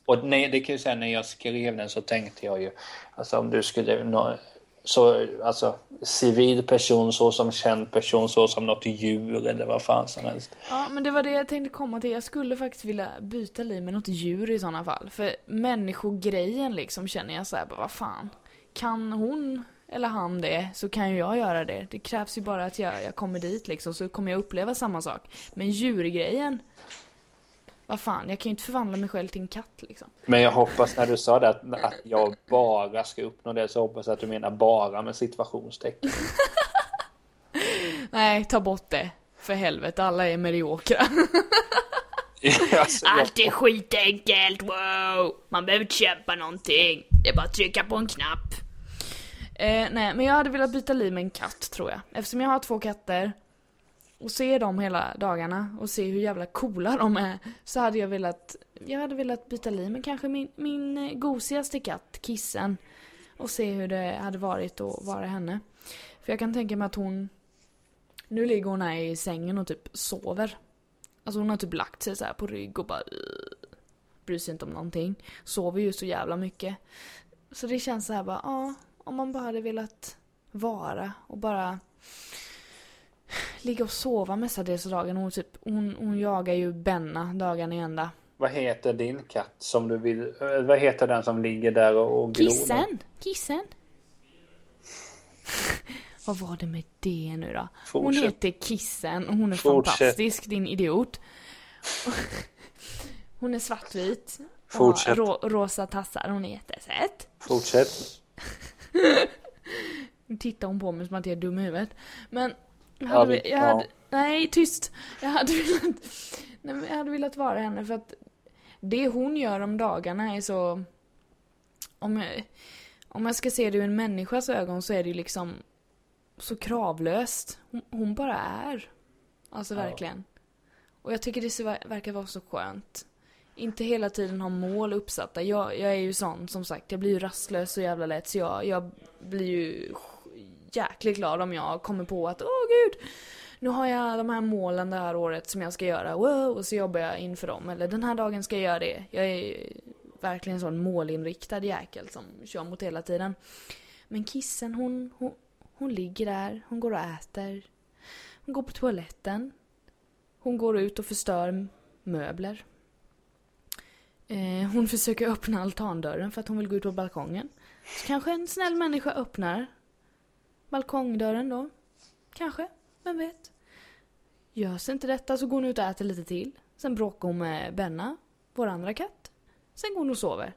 Och nej, det kan jag säga, när jag skrev den så tänkte jag ju, alltså om du skulle, nå- så, alltså civil person så som känd person så som något djur eller vad fan som helst. Ja, men det var det jag tänkte komma till. Jag skulle faktiskt vilja byta liv med något djur i sådana fall. För människogrejen liksom känner jag så här, bara, vad fan. Kan hon eller han det så kan ju jag göra det. Det krävs ju bara att jag, jag kommer dit liksom så kommer jag uppleva samma sak. Men djurgrejen, vad fan, jag kan ju inte förvandla mig själv till en katt liksom. Men jag hoppas när du sa det att, att jag bara ska uppnå det så hoppas jag att du menar bara med situationstecken. Nej, ta bort det. För helvete, alla är mediokra. alltså, Allt är skitenkelt, wow! Man behöver inte köpa någonting. Det är bara att trycka på en knapp. Eh, nej, men jag hade velat byta liv med en katt tror jag. Eftersom jag har två katter och se dem hela dagarna och se hur jävla coola de är så hade jag velat, jag hade velat byta liv med kanske min, min eh, gosigaste katt, Kissen. Och se hur det hade varit att vara henne. För jag kan tänka mig att hon, nu ligger hon här i sängen och typ sover. Alltså hon har typ lagt sig så här på rygg och bara bryr sig inte om någonting. Sover ju så jävla mycket. Så det känns så här bara, ja, om man bara hade velat vara och bara ligga och sova mestadels av dagen. Hon, typ, hon, hon jagar ju Benna dagarna i ända. vad heter din katt som du vill, eh, vad heter den som ligger där och, och glor? Kissen! Kissen! Vad var det med det nu då? Hon Fortsätt. heter Kissen och hon är Fortsätt. fantastisk, din idiot. Hon är svartvit. Och Fortsätt. rå, rosa tassar, hon är jättesöt. Fortsätt. Nu tittar hon på mig som att jag är dum i huvudet. Men jag Ja, hade, vi- jag ja. hade, nej tyst. Jag hade velat, nej, men jag hade velat vara henne för att det hon gör om dagarna är så, om jag, om jag ska se det ur en människas ögon så är det ju liksom så kravlöst. Hon, hon bara är. Alltså Ja. verkligen. Och jag tycker det verkar vara så skönt. Inte hela tiden ha mål uppsatta. Jag, jag är ju sån, som sagt, jag blir ju rastlös så jävla lätt så jag, jag blir ju jäkligt glad om jag kommer på att åh gud, nu har jag de här målen det här året som jag ska göra, wow, och så jobbar jag inför dem. Eller den här dagen ska jag göra det. Jag är verkligen en sån målinriktad jäkel som kör mot hela tiden. Men kissen hon, hon, hon ligger där, hon går och äter. Hon går på toaletten. Hon går ut och förstör möbler. Eh, hon försöker öppna altandörren för att hon vill gå ut på balkongen. Så kanske en snäll människa öppnar balkongdörren då. Kanske, vem vet. Görs inte detta så går hon ut och äter lite till. Sen bråkar hon med Benna, vår andra katt. Sen går hon och sover.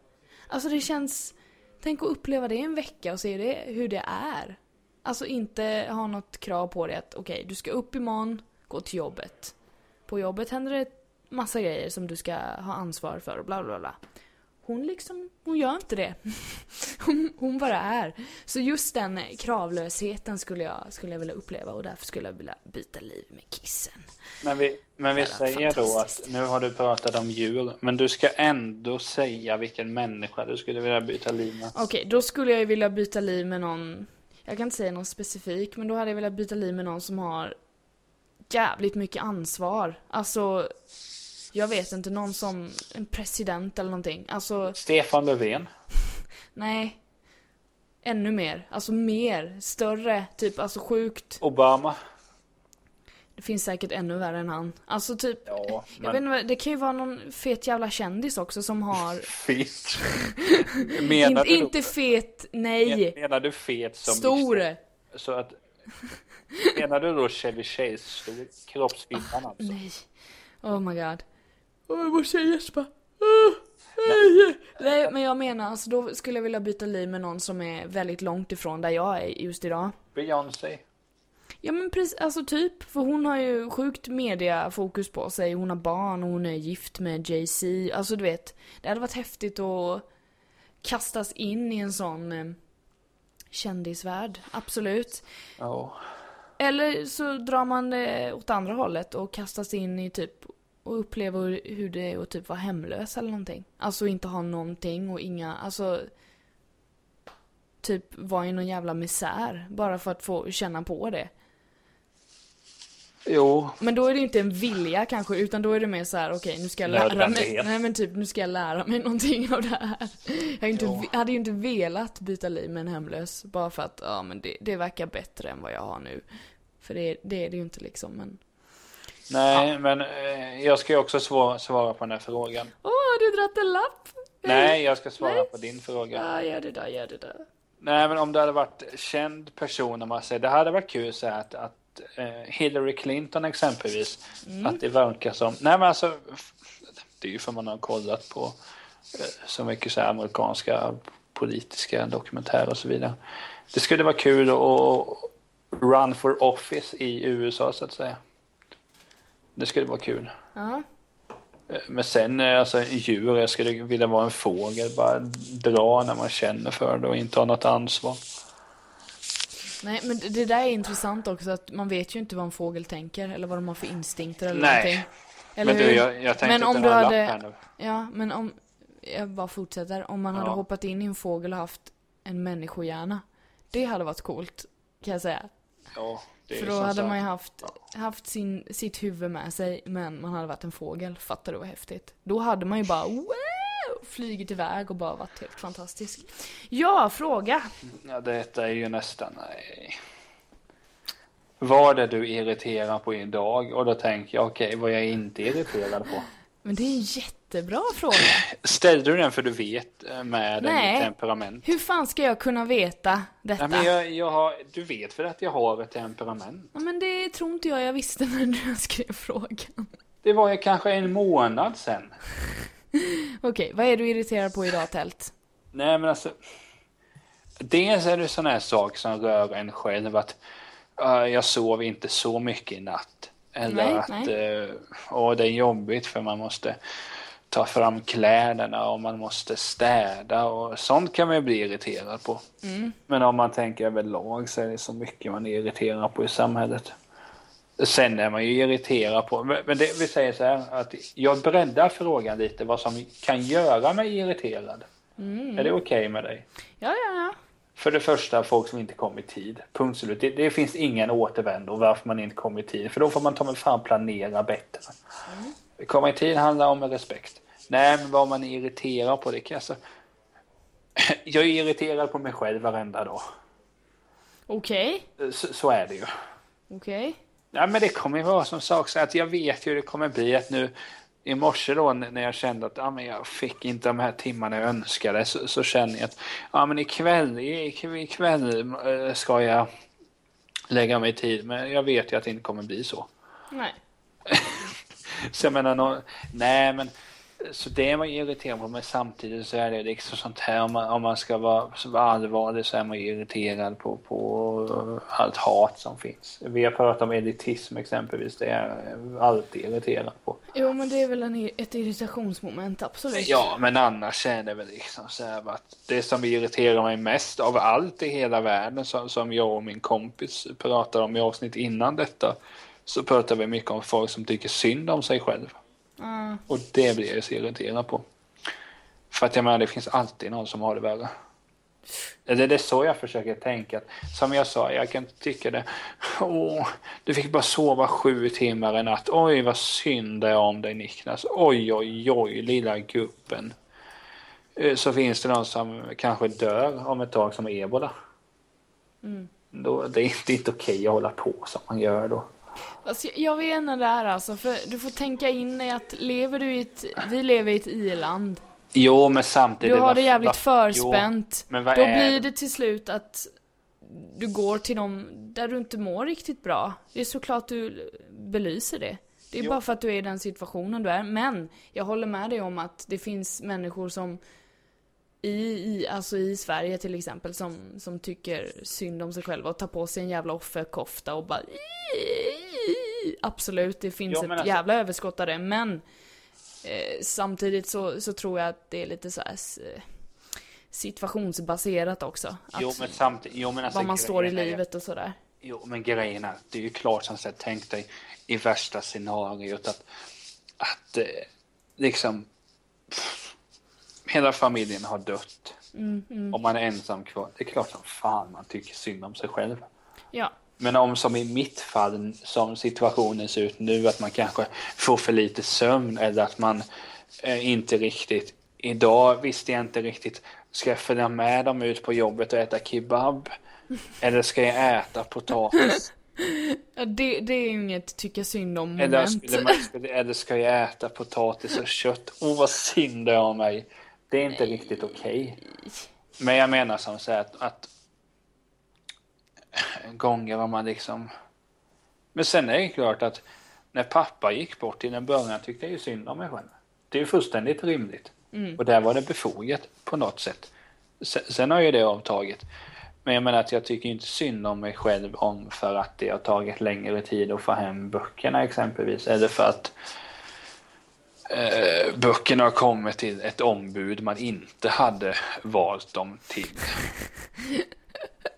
Alltså det känns... Tänk att uppleva det en vecka och se det, hur det är. Alltså inte ha något krav på det att okej, du ska upp imorgon, gå till jobbet. På jobbet händer det massa grejer som du ska ha ansvar för och bla bla bla. Hon liksom, hon gör inte det. Hon, hon bara är. Så just den kravlösheten skulle jag, skulle jag vilja uppleva och därför skulle jag vilja byta liv med kissen. Men vi, men vi säger då att nu har du pratat om djur, men du ska ändå säga vilken människa du skulle vilja byta liv med. Okej, då skulle jag ju vilja byta liv med någon, jag kan inte säga någon specifik, men då hade jag velat byta liv med någon som har jävligt mycket ansvar. Alltså, jag vet inte, någon som en president eller någonting. Alltså, Stefan Löfven. nej. Ännu mer. Alltså mer. Större. Typ, alltså sjukt. Obama. Det finns säkert ännu värre än han. Alltså typ, Ja, jag men vet inte, det kan ju vara någon fet jävla kändis också som har... fet. Menar inte, du inte fet, nej. Menar du fet som Stor. Så att... Menar du då Chevy Chase stor? Kroppsbilden alltså? Nej. Oh my god. Åh, jag måste gäspa. Oh, nej. nej, men jag menar alltså då skulle jag vilja byta liv med någon som är väldigt långt ifrån där jag är just idag. Beyoncé. Ja men precis, alltså typ. För hon har ju sjukt mediafokus på sig. Hon har barn och hon är gift med Jay-Z. Alltså du vet. Det hade varit häftigt att kastas in i en sån eh, kändisvärld. Absolut. Ja. Eller så drar man det åt andra hållet och kastas in i typ och uppleva hur, det är att typ vara hemlös eller någonting. Alltså inte ha någonting och inga, alltså typ vara i någon jävla misär bara för att få känna på det. Jo, Men då är det inte en vilja kanske, utan då är det mer så här: okej nu ska jag lära mig, nej men typ nu ska jag lära mig någonting av det här. Jag inte, hade ju inte velat byta liv med en hemlös, bara för att, ja men det, det verkar bättre än vad jag har nu. För det, det är det ju inte liksom, men. Nej, men eh, jag ska ju också svara, svara på den här frågan. Åh, har du dratt en lapp? Nej, jag ska svara Nej. på din fråga. Ja, gör det där, gör det där. Nej, men om det hade varit känd person, om man säger, det hade varit kul så här att, att eh, Hillary Clinton exempelvis, att det verkar som, nej men alltså, det är ju för man har kollat på eh, så mycket så amerikanska politiska dokumentärer och så vidare. Det skulle vara kul att run for office i USA så att säga. Det skulle vara kul. Ja. Eh, Men sen eh, alltså djur, jag skulle vilja vara en fågel, bara dra när man känner för det och inte ha något ansvar. Nej, men det- där är intressant också, att man vet ju inte vad en fågel tänker, eller vad de har för instinkter eller Nej. någonting. Eller men du, jag, jag tänkte Men om du hade- här nu. Ja, men om... Jag bara fortsätter. Om man hade Ja. hoppat in i en fågel och haft en människohjärna. Det hade varit coolt, kan jag säga. Ja, För då hade man ju haft, haft sin, sitt huvud med sig, men man hade varit en fågel. Fattar du vad häftigt? Då hade man ju bara wow, flugit iväg och bara varit helt fantastisk. Ja, fråga. Ja, detta är ju nästan... Nej. Vad är du irriterad på idag? Och då tänker jag, okej, vad jag är inte irriterad på. Men det är en jättebra fråga. Ställde du den för du vet eh, med Nej. temperament? Hur fan ska jag kunna veta detta? Ja, men jag, jag har, du vet väl att jag har ett temperament? Ja, men det tror inte jag jag visste när du skrev frågan. Det var ju kanske en månad sedan. Okej, vad är du irriterad på idag, Tält? Nej men alltså. Dels är det sån här sak som rör en själv att uh, jag sov inte så mycket i natt. Eller Nej, att nej. uh, åh, det är jobbigt för man måste ta fram kläderna och man måste städa och sånt kan man ju bli irriterad på. Mm. Men om man tänker överlag så är det så mycket man är irriterad på i samhället. Sen är man ju irriterad på, men det, vi säger så här att jag breddar frågan lite vad som kan göra mig irriterad. Mm. Är det okej med dig? Ja, ja, ja. För det första, folk som inte kom i tid. Punkt slut. Det, det finns ingen återvändo varför man inte kom i tid. För då får man ta mig fan planera bättre. Komma i tid handlar om respekt. Nej, men vad man är irriterad på, det kan jag så... Jag är irriterad på mig själv varenda dag. Okej, Så, så är det ju. okej. Ja, men det kommer ju vara som sak så att jag vet hur det kommer bli att nu i morse då när jag kände att ja, men jag fick inte de här timmarna jag önskade så, så känner jag att ja, men ikväll, ikväll, eh, ska jag lägga mig i tid men jag vet ju att det inte kommer bli så. Nej. Så jag menar, nej men så det är man ju irriterad på men samtidigt så är det liksom sånt här om man, om man ska vara, allvarlig så är man ju irriterad på, på allt hat som finns. Vi har pratat om elitism exempelvis, det är jag alltid irriterad på. Jo, men det är väl en, ett irritationsmoment, absolut. Ja, men annars är det väl liksom så här att det som irriterar mig mest av allt i hela världen som, som jag och min kompis pratade om i avsnitt innan detta så pratar vi mycket om folk som tycker synd om sig själv. Ja. Och det blir jag så irriterad på. För att jag menar, det finns alltid någon som har det värre. Eller det är så jag försöker tänka. Som jag sa, jag kan tycka det. Åh, du fick bara sova sju timmar i natt. Oj, vad synd det är om dig Niklas. Oj, oj, oj, lilla gubben. Eh, Så finns det någon som kanske dör om ett tag som ebola. Då, det är inte, inte okej att hålla på som man gör då. Alltså, jag- vet inte där alltså, för du får tänka in i att lever du i ett, vi lever i ett i-land. Jo, men samtidigt. Du har det jävligt förspänt. Jo, men vad Då är blir det till slut att du går till dem där du inte mår riktigt bra. Det är såklart du belyser det. Det är Jo. bara för att du är i den situationen du är. Men jag håller med dig om att det finns människor som i, i, alltså i Sverige till exempel som, som tycker synd om sig själva och tar på sig en jävla offerkofta och bara Absolut, det finns Ja, ett alltså- jävla överskott av det men eh, samtidigt så, så tror jag att det är lite så här situationsbaserat också. Att, Jo, men samtidigt. Jo, men alltså, vad man står i livet och sådär. Jo, men grejen är, det är ju klart som sagt, tänk dig i värsta scenariot att att eh, liksom hela familjen har dött Mm, mm. och man är ensam kvar. Det är klart som fan man tycker synd om sig själv. Ja. Men om som i mitt fall, som situationen ser ut nu, att man kanske får för lite sömn eller att man eh, inte riktigt, idag visste jag inte riktigt, ska jag följa med dem ut på jobbet och äta kebab? Eller ska jag äta potatis? Ja, det, det är ju inget tycka synd om Eller, moment. skulle man, skulle, eller ska jag äta potatis och kött? Åh, vad synd det är om mig. Det är inte riktigt okej. Men jag menar som så här att, att gånger om man liksom... Men sen är det klart att när pappa gick bort till en början tyckte jag ju synd om mig själv. Det är ju fullständigt rimligt. Mm. Och där var det befogat på något sätt. Sen, sen har ju det avtagit. Men jag menar att jag tycker inte synd om mig själv om för att det har tagit längre tid att få hem böckerna exempelvis. Eller för att eh, böckerna har kommit till ett ombud man inte hade valt dem till.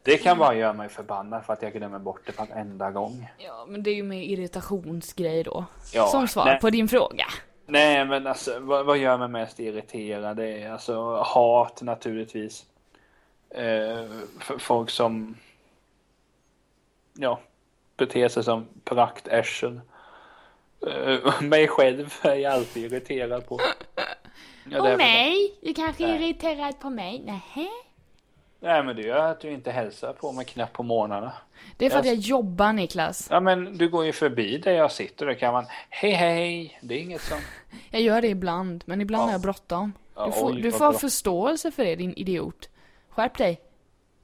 Det kan bara göra mig förbannad för att jag glömmer bort det varenda gång. Ja, men det är ju med irritationsgrej då. Ja, som svar nej. på din fråga. Nej men alltså vad, vad gör mig mest irriterad? Det är alltså hat naturligtvis. Eh, för folk som ja, beter sig som praktärsel. Eh, mig själv är jag alltid irriterad på. Ja, är väl- mig? Du kanske Nej. irriterad på mig? Nej. Nej men det gör att du inte hälsar på mig knappt på morgnarna. Det är för att Jag- jag jobbar Niklas. Ja men du går ju förbi där jag sitter och kan man Hej hej! Det är inget som... Jag gör det ibland, men ibland Ja. har jag bråttom. Ja, Du får, oj, du får ha förståelse för det din idiot. Skärp dig.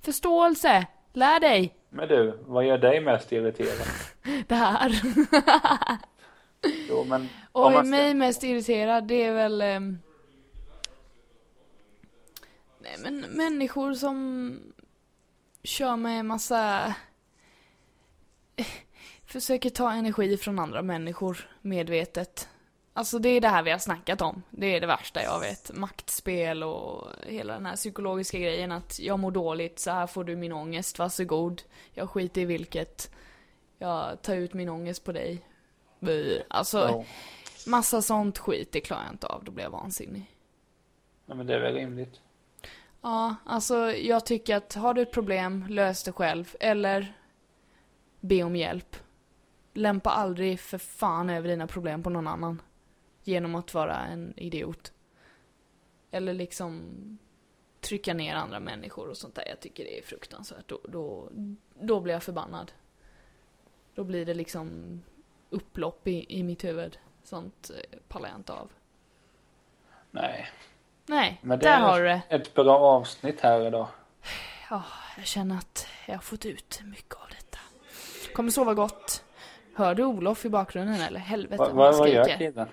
Förståelse! Lär dig! Men du, vad gör dig mest irriterad? Det här. Jo men... Och ska- mig mest irriterad, det är väl... ehm, Nej men människor som kör med massa... Försöker ta energi från andra människor medvetet. Alltså det är det här vi har snackat om. Det är det värsta jag vet. Maktspel och hela den här psykologiska grejen att jag mår dåligt, så här får du min ångest, varsågod. Jag skiter i vilket. Jag tar ut min ångest på dig. Alltså, Ja. Massa sånt skit, det klarar jag inte av. Då blir jag vansinnig. Ja, men det är väl rimligt. Ja, alltså jag tycker att har du ett problem, lös det själv. Eller be om hjälp. Lämpa aldrig för fan över dina problem på någon annan. Genom att vara en idiot. Eller liksom trycka ner andra människor och sånt där. Jag tycker det är fruktansvärt. Då, då, då blir jag förbannad. Då blir det liksom upplopp i, i mitt huvud. Sånt eh, pallar jag inte av. Nej. Nej, Men där är har du det. ett bra avsnitt här idag. Ja, jag känner att jag har fått ut mycket av detta. Kommer sova gott. Hör du Olof i bakgrunden eller? Helvete Va, vad va, han vad gör killen?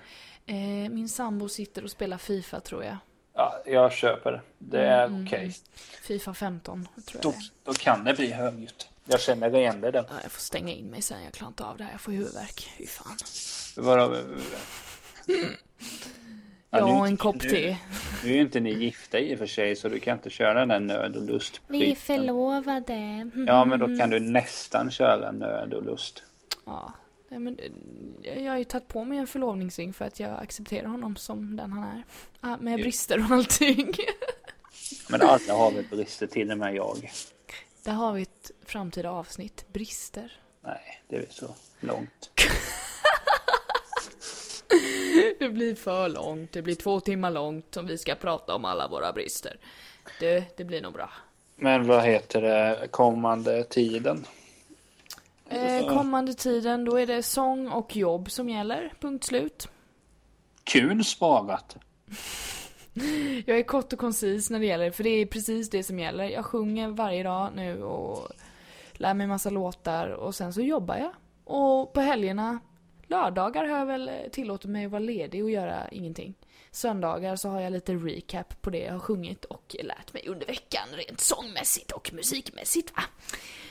Eh, min sambo sitter och spelar Fifa tror jag. Ja, jag köper det. Det är Mm, okej. mm. Fifa 15 tror jag då kan det bli högljutt. Jag känner igen det där. Ja, jag får stänga in mig sen, jag klarar inte av det här. Jag får huvudvärk. Fy fan. Vadå? Ja, Ja, nu- och en kopp te. Nu är ju inte ni gifta i och för sig så du kan inte köra den där nöd och lust. Vi är förlovade. Mm. Ja men då kan du nästan köra nöd och lust. Ja. Men, eh, jag har ju tagit på mig en förlovningsring för att jag accepterar honom som den han är. Med brister och allting. Men alla har väl brister, till och med jag. Där har vi ett framtida avsnitt. Brister. Nej, det är så långt. Det blir för långt. Det blir två timmar långt om vi ska prata om alla våra brister. Det, det blir nog bra. Men vad heter det kommande tiden? Eh, kommande tiden, då är det sång och jobb som gäller. Punkt slut. Kul sparat. Jag är kort och koncis när det gäller, för det är precis det som gäller. Jag sjunger varje dag nu och lär mig massa låtar och sen så jobbar jag. Och på helgerna, lördagar har jag väl tillåtit mig att vara ledig och göra ingenting. Söndagar så har jag lite recap på det jag har sjungit och lärt mig under veckan rent sångmässigt och musikmässigt va.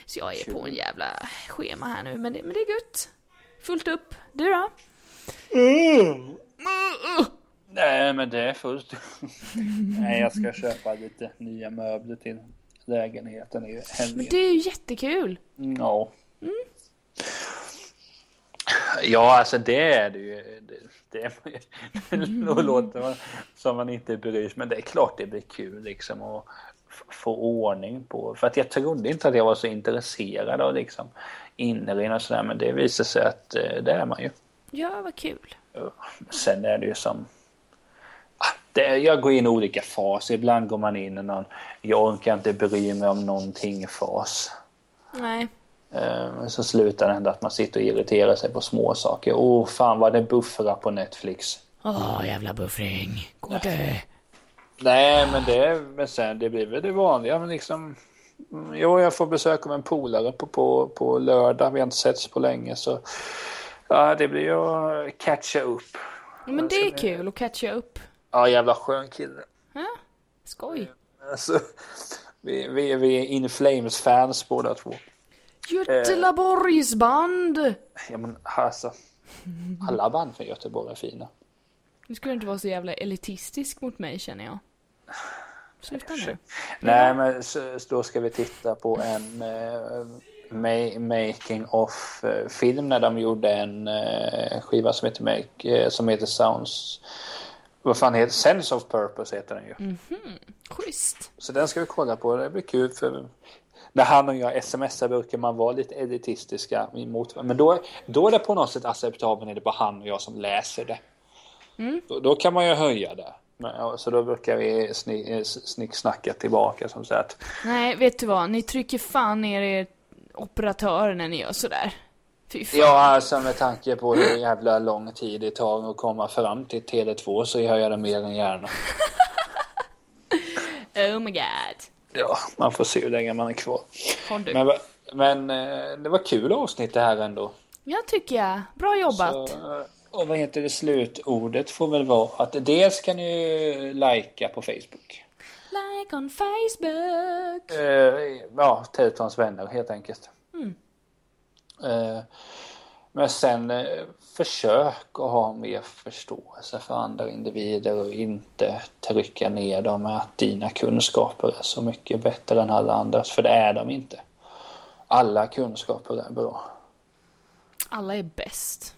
Så jag är på en jävla schema här nu, men det, men det är gött. Fullt upp. Du då? Nej men det är fullt. Nej jag ska köpa lite nya möbler till lägenheten i Men helgen. det är ju jättekul. Ja. Ja, alltså det är det ju. Det, det, det låter man som man inte bryr sig, men det är klart det blir kul liksom att få ordning på. För att jag trodde inte att jag var så intresserad av liksom inredning och sådär, men det visar sig att eh, det är man ju. Ja, vad kul. Sen är det ju som det, jag går in i olika faser. Ibland går man in i någon jag orkar inte bry mig om någonting fas. Nej. Eh, så slutar det ändå att man sitter och irriterar sig på små saker. Åh oh, fan vad det buffrar på Netflix. Åh oh, jävla buffring. Gå dö. Nej men det, men sen, det blir väl det vanliga. Men liksom, jo, jag får besök av en polare på, på, på lördag. Vi har inte setts på länge så ja, det blir ju att catcha upp. Ja, men det är kul att catcha upp. Ja, jävla skön kille. Ja, skoj. Alltså, vi, vi, vi är In Flames-fans båda två. Göteborgsband! Eh, ja men alltså, alla band från Göteborg är fina. Nu skulle inte vara så jävla elitistisk mot mig känner jag. Sluta nu. Nej men så, då ska vi titta på en uh, making of uh, film när de gjorde en uh, skiva som heter, make, som heter Sounds vad fan heter Sense of Purpose heter den ju. Mm -hmm. Schysst. Så den ska vi kolla på. Det blir kul för när han och jag smsar brukar man vara lite editistiska emot Men då, då är det på något sätt acceptabelt när det är bara han och jag som läser det. Mm. Då, då, kan man ju höja det. Men, så då brukar vi sni, snicksnacka tillbaka som sagt. Nej, vet du vad? Ni trycker fan ner er operatör när ni gör sådär. Ja, alltså med tanke på hur jävla lång tid det tar att komma fram till Tele2 så gör jag det mer än gärna. oh my god. Ja, man får se hur länge man är kvar. Men, men eh, det var kul avsnitt det här ändå. Ja, tycker jag. Bra jobbat. Så, eh, och vad heter det slutordet får väl vara att dels kan ni likea på Facebook. Like on Facebook. Uh, ja, Teltons vänner helt enkelt. Uh, men sen uh, försök att ha mer förståelse för andra individer och inte trycka ner dem med att dina kunskaper är så mycket bättre än alla andras, för det är de inte. Alla kunskaper är bra. Alla är bäst.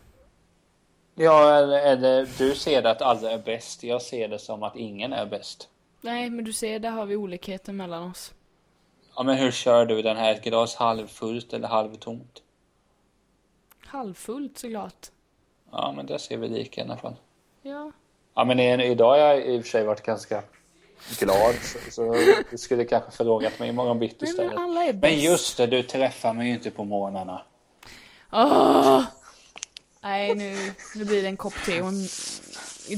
Ja, eller, eller du ser det att alla är bäst. Jag ser det som att ingen är bäst. Nej, men du ser, där har vi olikheter mellan oss. Ja, men hur kör du den här? Ett glas halvfullt eller halvtomt? Halvfullt såklart. Ja, men det ser vi lika i alla fall. Ja. Ja, men idag har jag i och för sig varit ganska glad. Så, så du skulle kanske förlågat mig imorgon bitti istället. Men, alla är bäst. men just det, du träffar mig ju inte på morgnarna. Åh! Nej, nu, nu blir det en kopp te och en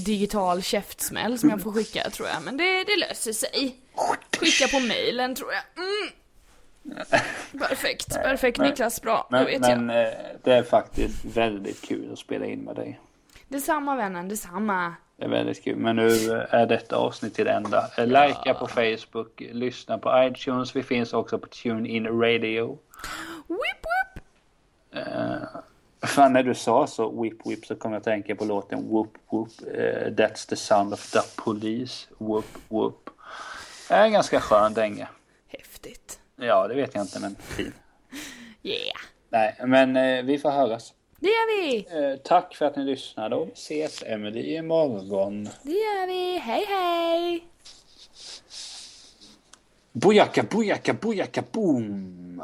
digital käftsmäll som jag får skicka tror jag. Men det, det löser sig. Skicka på mailen tror jag. Mm. Perfekt, perfekt men, Niklas, bra. Men, vet men jag. Eh, det är faktiskt väldigt kul att spela in med dig. Detsamma vännen, detsamma. Det är väldigt kul. Men nu är detta avsnitt till det enda. Ja. Likea på Facebook, lyssna på iTunes. Vi finns också på TuneIn Radio. Whip, whip. Uh, Fan när du sa så, whip whip, så kom jag att tänka på låten Whoop Whoop. Uh, that's the sound of the police. Whoop Whoop. Det är en ganska skön dänga. Häftigt. Ja, det vet jag inte, men fin. Yeah. Nej, men uh, vi får höras. Det gör vi! Uh, tack för att ni lyssnade och ses Emily imorgon. Det gör vi. Hej hej! Bojaka, bojaka, bojaka, boom!